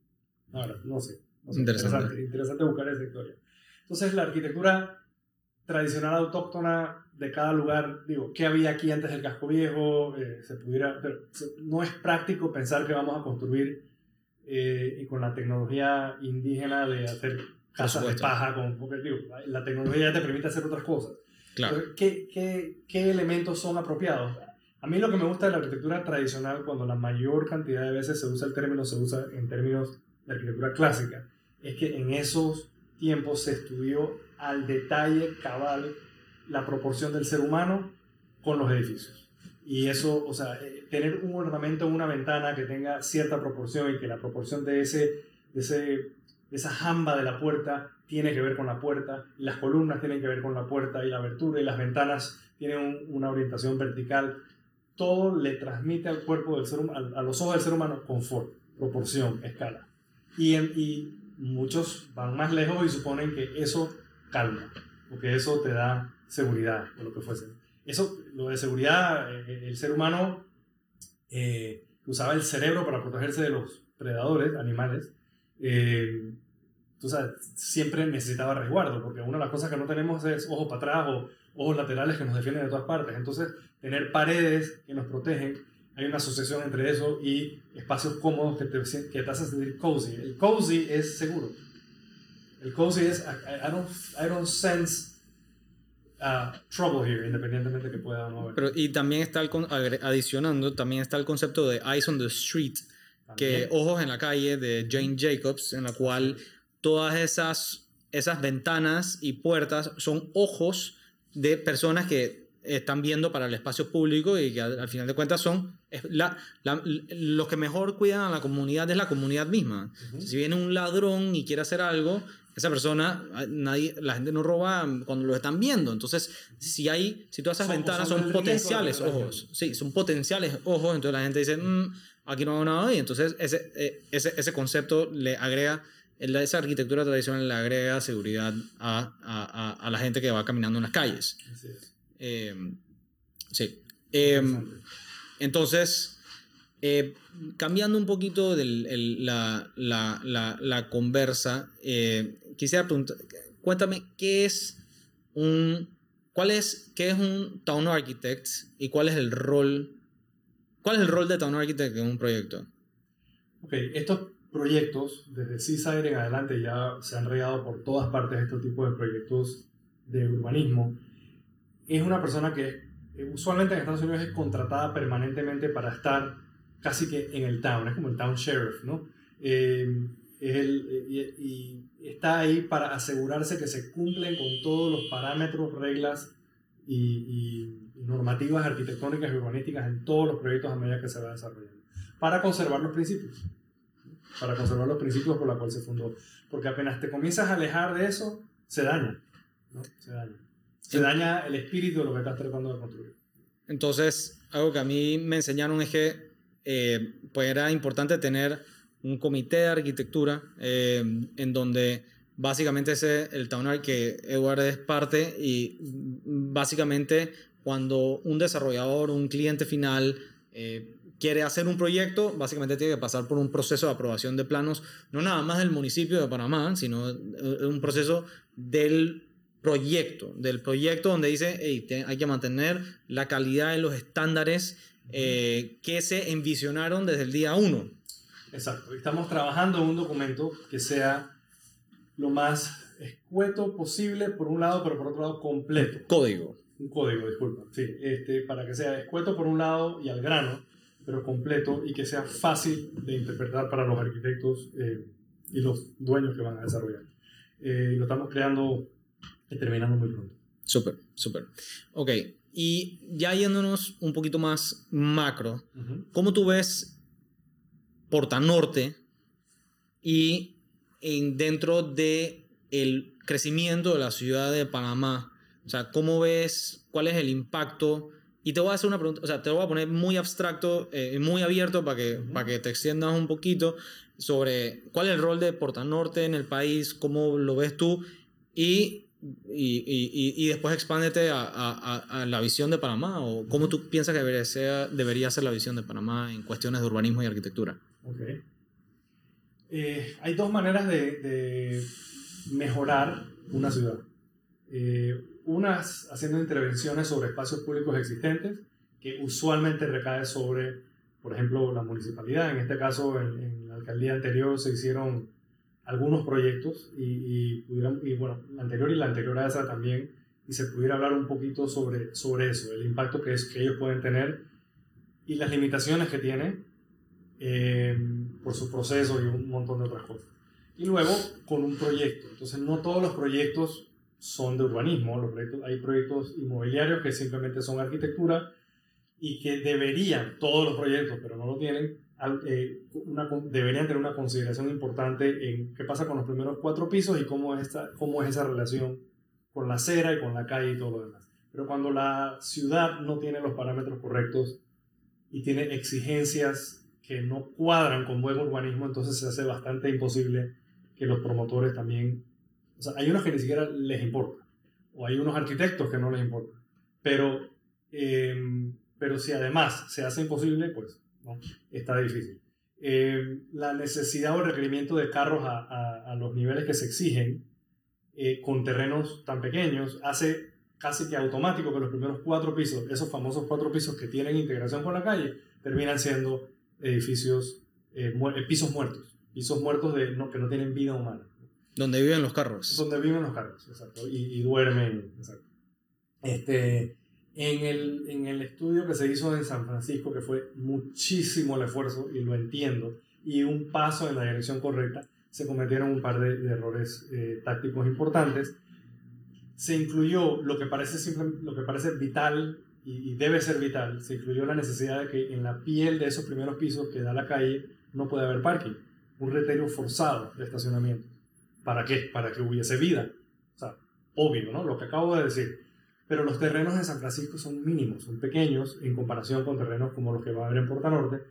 Ahora, no sé. interesante. interesante. buscar esa historia. Entonces, la arquitectura tradicional autóctona de cada lugar, digo, ¿qué había aquí antes del casco viejo? Eh, se pudiera, pero no es práctico pensar que vamos a construir eh, y con la tecnología indígena de hacer casas de paja, con, porque digo, la tecnología ya te permite hacer otras cosas. Claro. ¿qué, qué, ¿Qué elementos son apropiados? A mí lo que me gusta de la arquitectura tradicional, cuando la mayor cantidad de veces se usa el término, se usa en términos de arquitectura clásica, es que en esos tiempos se estudió al detalle cabal la proporción del ser humano con los edificios. Y eso, o sea, eh, tener un ornamento en una ventana que tenga cierta proporción y que la proporción de, ese, de, ese, esa jamba de la puerta tiene que ver con la puerta, las columnas tienen que ver con la puerta y la abertura y las ventanas tienen una orientación vertical. Todo le transmite al cuerpo del ser humano, a los ojos del ser humano, confort, proporción, escala. Y, muchos van más lejos y suponen que eso calma, porque eso te da seguridad o lo que fuese. Eso, lo de seguridad, eh, el ser humano eh, usaba el cerebro para protegerse de los predadores, animales. Eh, tú sabes, siempre necesitaba resguardo, porque una de las cosas que no tenemos es ojos para atrás o ojos laterales que nos defienden de todas partes. Entonces, tener paredes que nos protegen, hay una asociación entre eso y espacios cómodos que te, que te hacen sentir cozy. El cozy es seguro. El cozy es, I, don't, I don't sense uh, trouble here, independientemente que pueda o no. Pero, y también está, el, adicionando, también está el concepto de Eyes on the Street, que Ojos en la calle de Jane Jacobs, en la cual todas esas, esas ventanas y puertas son ojos de personas que están viendo para el espacio público y que al, final de cuentas son la, los que mejor cuidan a la comunidad es la comunidad misma. Si viene un ladrón y quiere hacer algo, esa persona, nadie, la gente no roba cuando lo están viendo. Entonces, si hay, si todas esas ventanas son, potenciales ojos, sí, son potenciales ojos, entonces la gente dice, mm, aquí no hago nada y entonces ese, eh, ese, ese concepto le agrega, esa arquitectura tradicional le agrega seguridad a, a, a, la gente que va caminando en las calles. Em, sí. Em, entonces, eh, cambiando un poquito la, la, la, la, conversa, eh, quisiera preguntar, cuéntame, ¿qué es un, cuál es, qué es un Town Architect y cuál es el rol, cuál es el rol de Town Architect en un proyecto? Ok, estos proyectos, desde Seaside en adelante, ya se han regado por todas partes este tipo de proyectos de urbanismo. Es una persona que usualmente en Estados Unidos es contratada permanentemente para estar casi que en el town, es como el town sheriff, ¿no? Eh, y, está ahí para asegurarse que se cumplen con todos los parámetros, reglas y, normativas arquitectónicas y urbanísticas en todos los proyectos a medida que se va desarrollando, para conservar los principios, para conservar los principios por los cuales se fundó. Porque apenas te comienzas a alejar de eso, se daña, ¿no? Se daña. Se daña el espíritu de lo que estás tratando de construir. Entonces, algo que a mí me enseñaron es que eh, pues era importante tener un comité de arquitectura eh, en donde básicamente es el town que Edward es parte y básicamente cuando un desarrollador, un cliente final eh, quiere hacer un proyecto, básicamente tiene que pasar por un proceso de aprobación de planos, no nada más del municipio de Panamá, sino un proceso del proyecto, del proyecto donde dice, hey, hay que mantener la calidad de los estándares eh, que se envisionaron desde el día 1. Exacto. Estamos trabajando en un documento que sea lo más escueto posible por un lado, pero por otro lado completo. Código. Un código, disculpa. Sí, este, para que sea escueto por un lado y al grano, pero completo y que sea fácil de interpretar para los arquitectos eh, y los dueños que van a desarrollar. Eh, lo estamos creando y terminando muy pronto. Súper, súper. Ok, y ya yéndonos un poquito más macro, ¿cómo tú ves Porta Norte y en, dentro de el crecimiento de la ciudad de Panamá? O sea, ¿cómo ves, cuál es el impacto? Y te voy a hacer una pregunta, o sea, te voy a poner muy abstracto, eh, muy abierto para que, para que te extiendas un poquito sobre cuál es el rol de Porta Norte en el país, cómo lo ves tú y, y, y, y después expándete a, a, a, la visión de Panamá o cómo tú piensas que debería ser, debería ser la visión de Panamá en cuestiones de urbanismo y arquitectura. Ok. Eh, hay dos maneras de, de, mejorar una ciudad. Eh, unas haciendo intervenciones sobre espacios públicos existentes, que usualmente recae sobre, por ejemplo, la municipalidad. En este caso, en, en la alcaldía anterior se hicieron algunos proyectos y, y, pudieran, y, bueno, la anterior y la anterior a esa también, y se pudiera hablar un poquito sobre, sobre eso, el impacto que, es, que ellos pueden tener y las limitaciones que tienen eh, por su proceso y un montón de otras cosas. Y luego con un proyecto. Entonces no todos los proyectos son de urbanismo, los proyectos, hay proyectos inmobiliarios que simplemente son arquitectura y que deberían, todos los proyectos, pero no lo tienen, eh, deberían tener una consideración importante en qué pasa con los primeros cuatro pisos y cómo es, esta, cómo es esa relación con la acera y con la calle y todo lo demás. Pero cuando la ciudad no tiene los parámetros correctos y tiene exigencias que no cuadran con buen urbanismo, entonces se hace bastante imposible que los promotores también... O sea, hay unos que ni siquiera les importa, o hay unos arquitectos que no les importa. Pero, eh, pero si además se hace imposible, pues está difícil. Eh, la necesidad o el requerimiento de carros a, los niveles que se exigen eh, con terrenos tan pequeños hace casi que automático que los primeros cuatro pisos, esos famosos cuatro pisos que tienen integración con la calle, terminan siendo edificios, eh, pisos muertos, pisos muertos de, no, que no tienen vida humana. Donde viven los carros. Donde viven los carros, exacto, y, y duermen, exacto. Este, en el, en el estudio que se hizo en San Francisco, que fue muchísimo el esfuerzo, y lo entiendo, y un paso en la dirección correcta, se cometieron un par de, de errores eh, tácticos importantes. Se incluyó lo que parece, simple, lo que parece vital y, y, debe ser vital, se incluyó la necesidad de que en la piel de esos primeros pisos que da la calle no puede haber parking, un reterio forzado de estacionamiento. ¿Para qué? Para que hubiese vida. O sea, obvio, ¿no? Lo que acabo de decir pero los terrenos de San Francisco son mínimos, son pequeños en comparación con terrenos como los que va a haber en Porta Norte.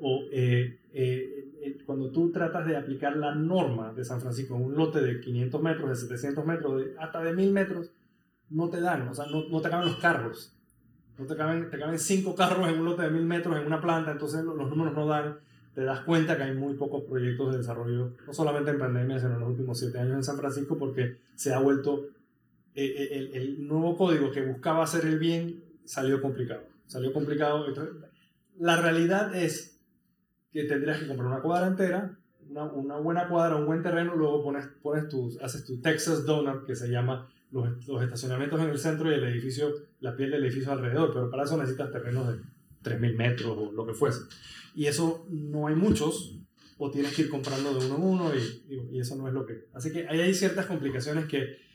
O eh, eh, eh, cuando tú tratas de aplicar la norma de San Francisco en un lote de 500 metros, de 700 metros, de, hasta de 1000 metros, no te dan, o sea, no, no te caben los carros. No te caben, te caben cinco carros en un lote de 1000 metros en una planta, entonces los, los números no dan. Te das cuenta que hay muy pocos proyectos de desarrollo, no solamente en pandemia, sino en los últimos siete años en San Francisco, porque se ha vuelto el, el, nuevo código que buscaba hacer el bien salió complicado. Salió complicado. La realidad es que tendrías que comprar una cuadra entera, una, una, buena cuadra, un buen terreno, luego pones, pones tus, haces tu Texas Donut, que se llama los, los, estacionamientos en el centro y el edificio, la piel del edificio alrededor, pero para eso necesitas terrenos de 3.000 metros o lo que fuese. Y eso no hay muchos, o tienes que ir comprando de uno en uno y, eso no es lo que... Así que hay ciertas complicaciones que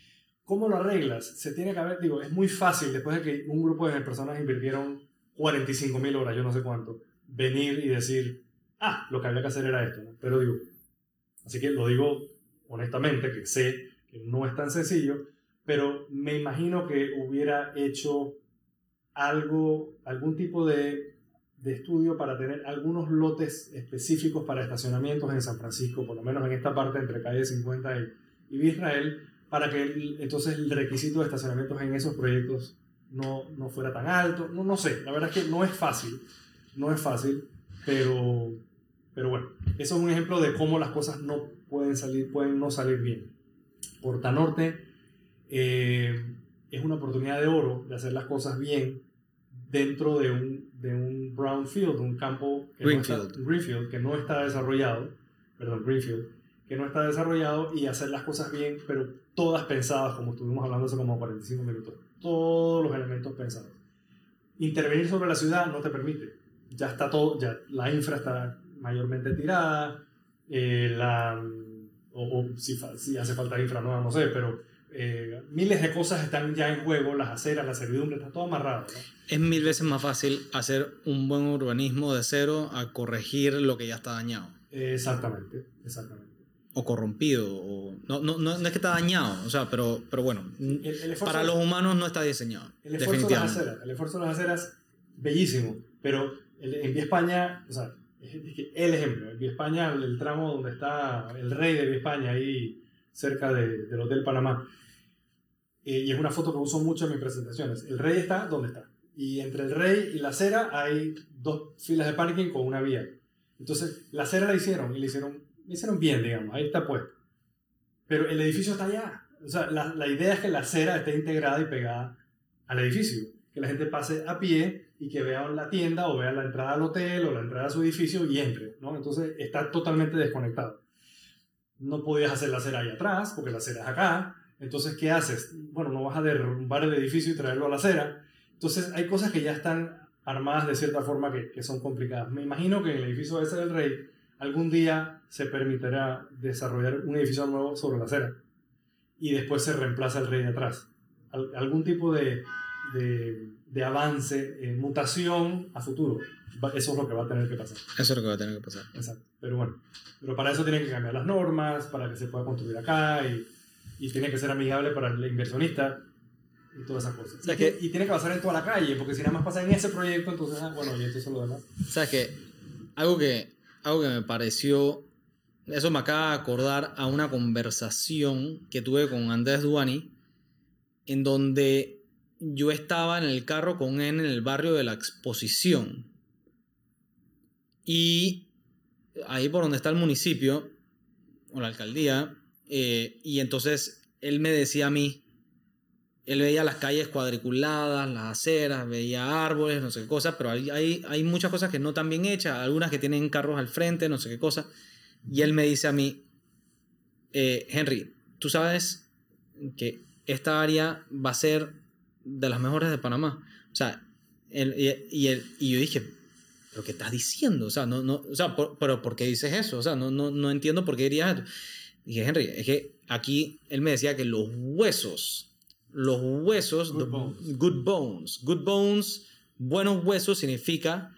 ¿Cómo lo arreglas? Se tiene que haber, digo, es muy fácil después de que un grupo de personas invirtieron 45 mil horas, yo no sé cuánto, venir y decir, ah, lo que había que hacer era esto. Pero digo, así que lo digo honestamente, que sé que no es tan sencillo, pero me imagino que hubiera hecho algo, algún tipo de, de estudio para tener algunos lotes específicos para estacionamientos en San Francisco, por lo menos en esta parte entre calle 50 y, y Israel, para que el, entonces el requisito de estacionamientos en esos proyectos no, no fuera tan alto. No, no sé, la verdad es que no es fácil, no es fácil, pero, pero bueno, eso es un ejemplo de cómo las cosas no pueden salir, pueden no salir bien. Porta Norte eh, es una oportunidad de oro de hacer las cosas bien dentro de un, de un brownfield, un campo que No está, greenfield, que no está desarrollado, perdón, greenfield, que no está desarrollado y hacer las cosas bien, pero todas pensadas, como estuvimos hablando hace como 45 minutos, todos los elementos pensados. Intervenir sobre la ciudad no te permite, ya está todo, ya la infra está mayormente tirada, eh, la, o, si, si, hace falta infra nueva, no sé, pero eh, miles de cosas están ya en juego, las aceras, la servidumbre, está todo amarrado. Es mil veces más fácil hacer un buen urbanismo de cero a corregir lo que ya está dañado. exactamente, exactamente. O corrompido, o, no, no, no, es que está dañado, o sea, pero, pero bueno, para los humanos no está diseñado. El esfuerzo, de las aceras, el esfuerzo de las aceras, bellísimo, pero en Vía España, o sea, el ejemplo, en Vía España, el tramo donde está el rey de Vía España, ahí cerca de, del Hotel Panamá, eh, y es una foto que uso mucho en mis presentaciones. El rey está donde está. Y entre el rey y la acera hay dos filas de parking con una vía. Entonces, la acera la hicieron y la hicieron, la hicieron bien, digamos, ahí está puesto. Pero el edificio está allá. O sea, la, la idea es que la acera esté integrada y pegada al edificio. Que la gente pase a pie y que vea la tienda o vea la entrada al hotel o la entrada a su edificio y entre, ¿no? Entonces está totalmente desconectado. No podías hacer la acera ahí atrás porque la acera es acá. Entonces, ¿qué haces? Bueno, no vas a derrumbar el edificio y traerlo a la acera. Entonces, hay cosas que ya están armadas de cierta forma que, que son complicadas. Me imagino que en el edificio ese del rey algún día se permitirá desarrollar un edificio nuevo sobre la acera y después se reemplaza el rey de atrás. algún tipo de, de, de avance, eh, mutación a futuro. Eso es lo que va a tener que pasar. Eso es lo que va a tener que pasar. Exacto. Pero bueno, pero para eso tienen que cambiar las normas, para que se pueda construir acá y y tiene que ser amigable para el inversionista y todas esas cosas. y, que, y, tiene que pasar en toda la calle, porque si nada más pasa en ese proyecto, entonces, ah, bueno, y esto es lo demás. O sea, que algo que, algo que me pareció, eso me acaba de acordar a una conversación que tuve con Andrés Duani, en donde yo estaba en el carro con él en el barrio de la exposición. Y ahí por donde está el municipio, o la alcaldía, eh, y entonces él me decía a mí, él veía las calles cuadriculadas, las aceras, veía árboles, no sé qué cosas, pero hay, hay, hay muchas cosas que no están bien hechas, algunas que tienen carros al frente, no sé qué cosa. Y él me dice a mí, eh, Henry, tú sabes que esta área va a ser de las mejores de Panamá. O sea, y, y, y, yo dije, ¿pero qué estás diciendo? O sea, no, no, o sea pero ¿por qué dices eso? O sea, no, no, no entiendo por qué dirías eso. Dije, Henry, es que aquí él me decía que los huesos, los huesos, good bones. good bones, good bones, buenos huesos significa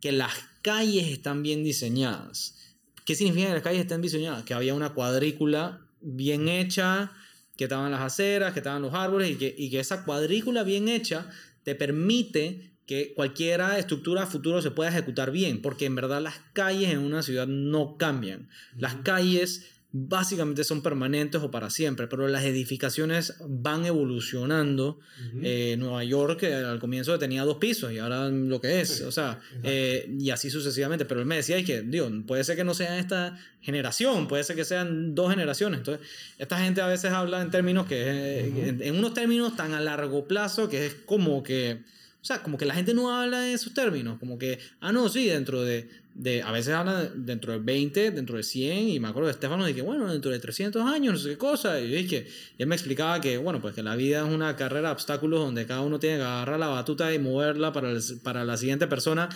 que las calles están bien diseñadas. ¿Qué significa que las calles están diseñadas? Que había una cuadrícula bien hecha, que estaban las aceras, que estaban los árboles y que, y que esa cuadrícula bien hecha te permite que cualquier estructura futuro se pueda ejecutar bien, porque en verdad las calles en una ciudad no cambian. Las calles básicamente son permanentes o para siempre, pero las edificaciones van evolucionando. Eh, Nueva York al comienzo tenía dos pisos y ahora lo que es, o sea, eh, y así sucesivamente, pero él me decía que, digo, puede ser que no sea esta generación, puede ser que sean dos generaciones, entonces esta gente a veces habla en términos que, en, unos términos tan a largo plazo que es como que... O sea, como que la gente no habla en esos términos, como que, ah, no, sí, dentro de de, a veces hablan dentro de 20, dentro de 100, y me acuerdo de Estefano de que, bueno, dentro de 300 años, no sé qué cosa, y dije, y él me explicaba que, bueno, pues que la vida es una carrera de obstáculos donde cada uno tiene que agarrar la batuta y moverla para, para la siguiente persona,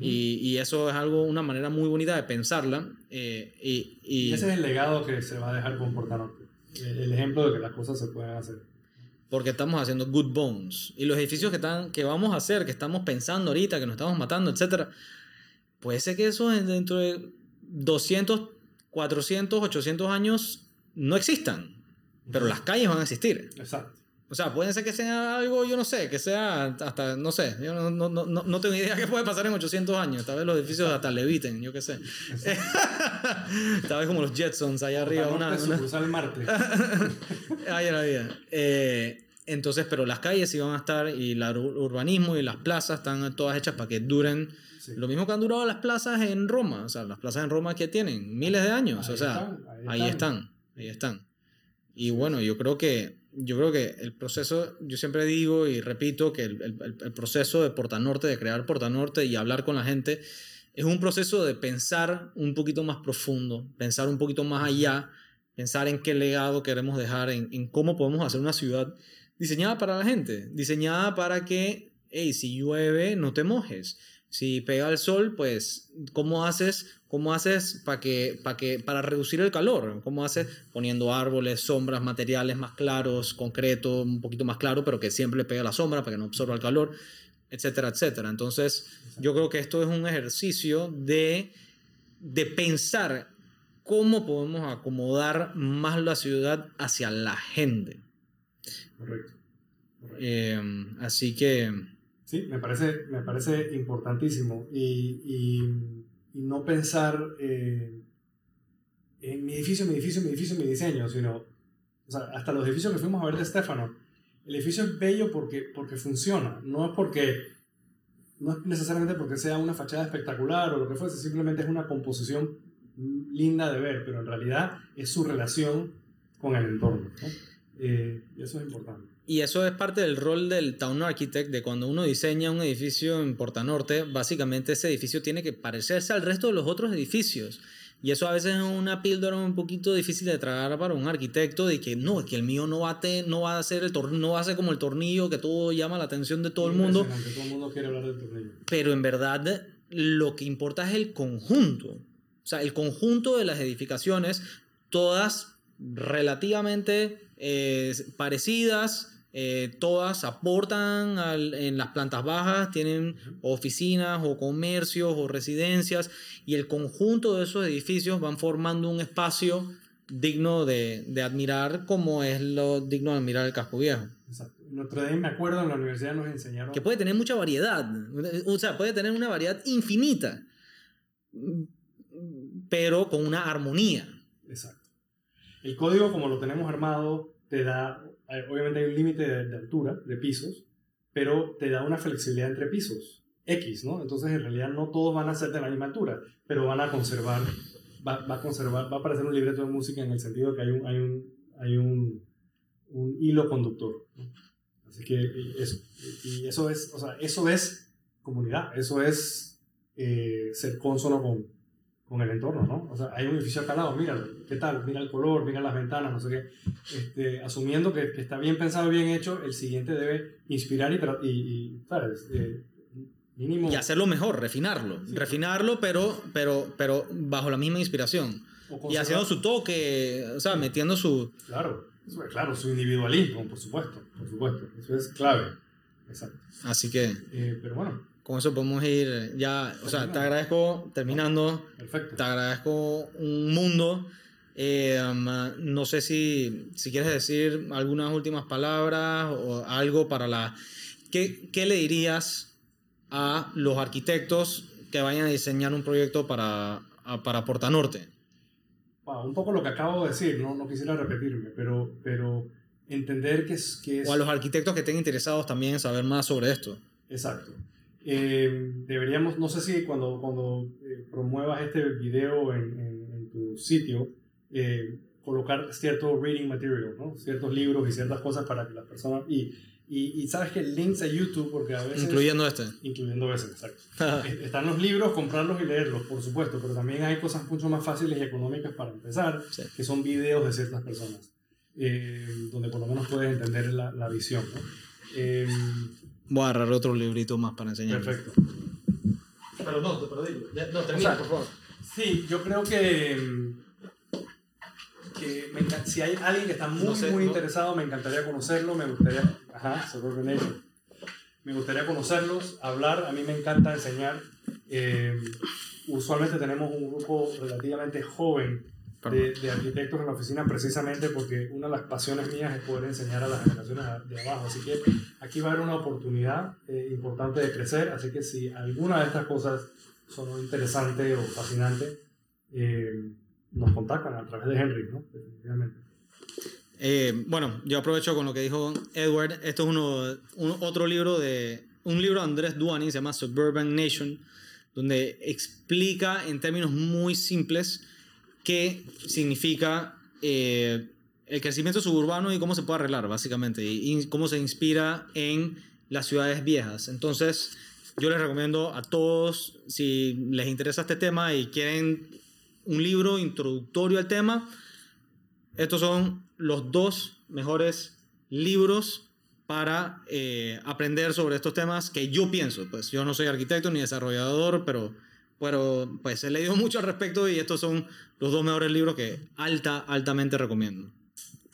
y, y, eso es algo, una manera muy bonita de pensarla. Eh, y, y, ese es el legado que se va a dejar con Portanote, el, el ejemplo de que las cosas se pueden hacer porque estamos haciendo good bones. Y los edificios que, están, que vamos a hacer, que estamos pensando ahorita, que nos estamos matando, etcétera, Puede ser que eso dentro de 200, 400, 800 años no existan, pero las calles van a existir. Exacto. O sea, puede ser que sea algo, yo no sé, que sea hasta, no sé, yo no, no, no, no tengo idea qué puede pasar en 800 años. Tal vez los edificios hasta leviten, yo qué sé. Tal vez como los Jetsons allá arriba. Una, una... Marte. Ahí era. Eh, entonces, pero las calles sí van a estar y el urbanismo y las plazas están todas hechas para que duren lo mismo que han durado las plazas en Roma, o sea, las plazas en Roma que tienen miles de años, o sea, ahí, están. ahí están, Y bueno, yo creo que yo creo que el proceso, yo siempre digo y repito que el, el, el proceso de Portanorte, de crear Portanorte y hablar con la gente, es un proceso de pensar un poquito más profundo, pensar un poquito más allá, pensar en qué legado queremos dejar, en, en cómo podemos hacer una ciudad diseñada para la gente, diseñada para que, hey, si llueve, no te mojes. Si pega el sol, pues, ¿cómo haces, cómo haces para, que, para, que, para reducir el calor? ¿Cómo haces poniendo árboles, sombras, materiales más claros, concreto, un poquito más claro, pero que siempre le pegue la sombra para que no absorba el calor, etcétera, etcétera? Entonces, yo creo que esto es un ejercicio de, de pensar cómo podemos acomodar más la ciudad hacia la gente. Correcto. Eh, así que... Sí, me parece, me parece importantísimo. Y, y, y no pensar eh, en mi edificio, mi edificio, mi edificio, mi diseño, sino, o sea, hasta los edificios que fuimos a ver de Stefano, el edificio es bello porque, porque funciona, no es porque, no es necesariamente porque sea una fachada espectacular o lo que fuese, simplemente es una composición linda de ver, pero en realidad es su relación con el entorno. ¿no? Eh, eso es importante. Y eso es parte del rol del Town Architect, de cuando uno diseña un edificio en Portanorte, básicamente ese edificio tiene que parecerse al resto de los otros edificios. Y eso a veces es una píldora un poquito difícil de tragar para un arquitecto, de que no, que el mío no va a, te, no va a ser el tornillo, no va a ser como el tornillo que todo llama la atención de todo el mundo. Todo el mundo quiere hablar del tornillo. Pero en verdad lo que importa es el conjunto. O sea, el conjunto de las edificaciones, todas relativamente eh, parecidas, eh, todas aportan al, en las plantas bajas, tienen oficinas o comercios o residencias y el conjunto de esos edificios van formando un espacio digno de, de admirar como es lo digno de admirar el casco viejo. Exacto. Notre Dame, me acuerdo, en la universidad nos enseñaron... Que puede tener mucha variedad, o sea, puede tener una variedad infinita, pero con una armonía. Exacto. El código, como lo tenemos armado, te da obviamente hay un límite de, altura, de pisos, pero te da una flexibilidad entre pisos, X, ¿no? Entonces en realidad no todos van a ser de la misma altura, pero van a conservar, va, va a conservar, va a parecer un libreto de música en el sentido de que hay un, hay un, hay un, hilo conductor. Así que eso, y eso es, o sea, eso es comunidad, eso es eh, ser consono con, con el entorno, ¿no? O sea, hay un edificio acá al lado, míralo, ¿qué tal? Mira el color, mira las ventanas, no sé qué. Este, asumiendo que, que, está bien pensado, bien hecho, el siguiente debe inspirar y, y, y ¿sabes? Eh, mínimo... Y hacerlo mejor, refinarlo. Sí, refinarlo, pero, pero, pero bajo la misma inspiración. Y haciendo su toque, o sea, metiendo su... Claro, claro, su individualismo, por supuesto, por supuesto. Eso es clave. Exacto. Así que... Eh, pero bueno, con eso podemos ir ya, o sea, te agradezco, terminando, Perfecto. te agradezco un mundo. Eh, um, no sé si, si quieres decir algunas últimas palabras o algo para la... ¿Qué, qué le dirías a los arquitectos que vayan a diseñar un proyecto para, para Portanorte? Wow, un poco lo que acabo de decir, no, no quisiera repetirme, pero, pero entender que es, que es... O a los arquitectos que estén interesados también en saber más sobre esto. Exacto. Eh, deberíamos, no sé si cuando, cuando eh, promuevas este video en, en, en tu sitio, eh, colocar cierto reading material, ¿no? ciertos libros y ciertas cosas para que las personas... Y, y, y sabes que links a YouTube, porque a veces... Incluyendo este. Incluyendo ese, exacto. Están los libros, comprarlos y leerlos, por supuesto, pero también hay cosas mucho más fáciles y económicas para empezar, Sí. que son videos de ciertas personas, eh, donde por lo menos puedes entender la, la visión. ¿no? Voy a agarrar otro librito más para enseñar. perfecto. Pero no, te perdí. No, termina, O sea, por favor. Sí, yo creo que, que me encan- si hay alguien que está muy, No sé, muy no- interesado, me encantaría conocerlo, me gustaría, ajá, me gustaría conocerlos, hablar, a mí me encanta enseñar. Eh, usualmente tenemos un grupo relativamente joven de, de arquitectos en la oficina precisamente porque una de las pasiones mías es poder enseñar a las generaciones de abajo. Así que aquí va a haber una oportunidad eh, importante de crecer. Así que si alguna de estas cosas son interesante o fascinante, eh, nos contactan a través de Henry, ¿no? Definitivamente. Eh, bueno, yo aprovecho con lo que dijo Edward. Esto es uno, un- otro libro de un libro de Andrés Duani, se llama Suburban Nation, donde explica en términos muy simples qué significa eh, el crecimiento suburbano y cómo se puede arreglar, básicamente, y, cómo se inspira en las ciudades viejas. Entonces, yo les recomiendo a todos, si les interesa este tema y quieren un libro introductorio al tema, estos son los dos mejores libros para eh, aprender sobre estos temas que yo pienso. Pues yo no soy arquitecto ni desarrollador, pero, pero pues he leído mucho al respecto y estos son los dos mejores libros que alta, altamente recomiendo.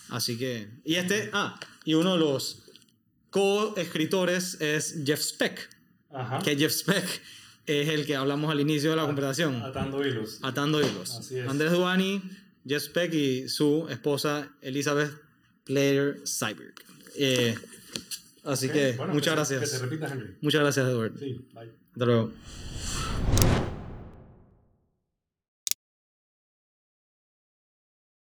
Así que, y este, ah, y uno de los co-escritores es Jeff Speck, Ajá. que Jeff Speck es el que hablamos al inicio de la conversación. Atando hilos. Atando hilos. Así es. Andrés Duani, Jeff Speck y su esposa Elizabeth Player Cyber. Eh, así que muchas gracias. Que se repita, Henry. Muchas gracias, Edward. Sí, bye. Hasta luego.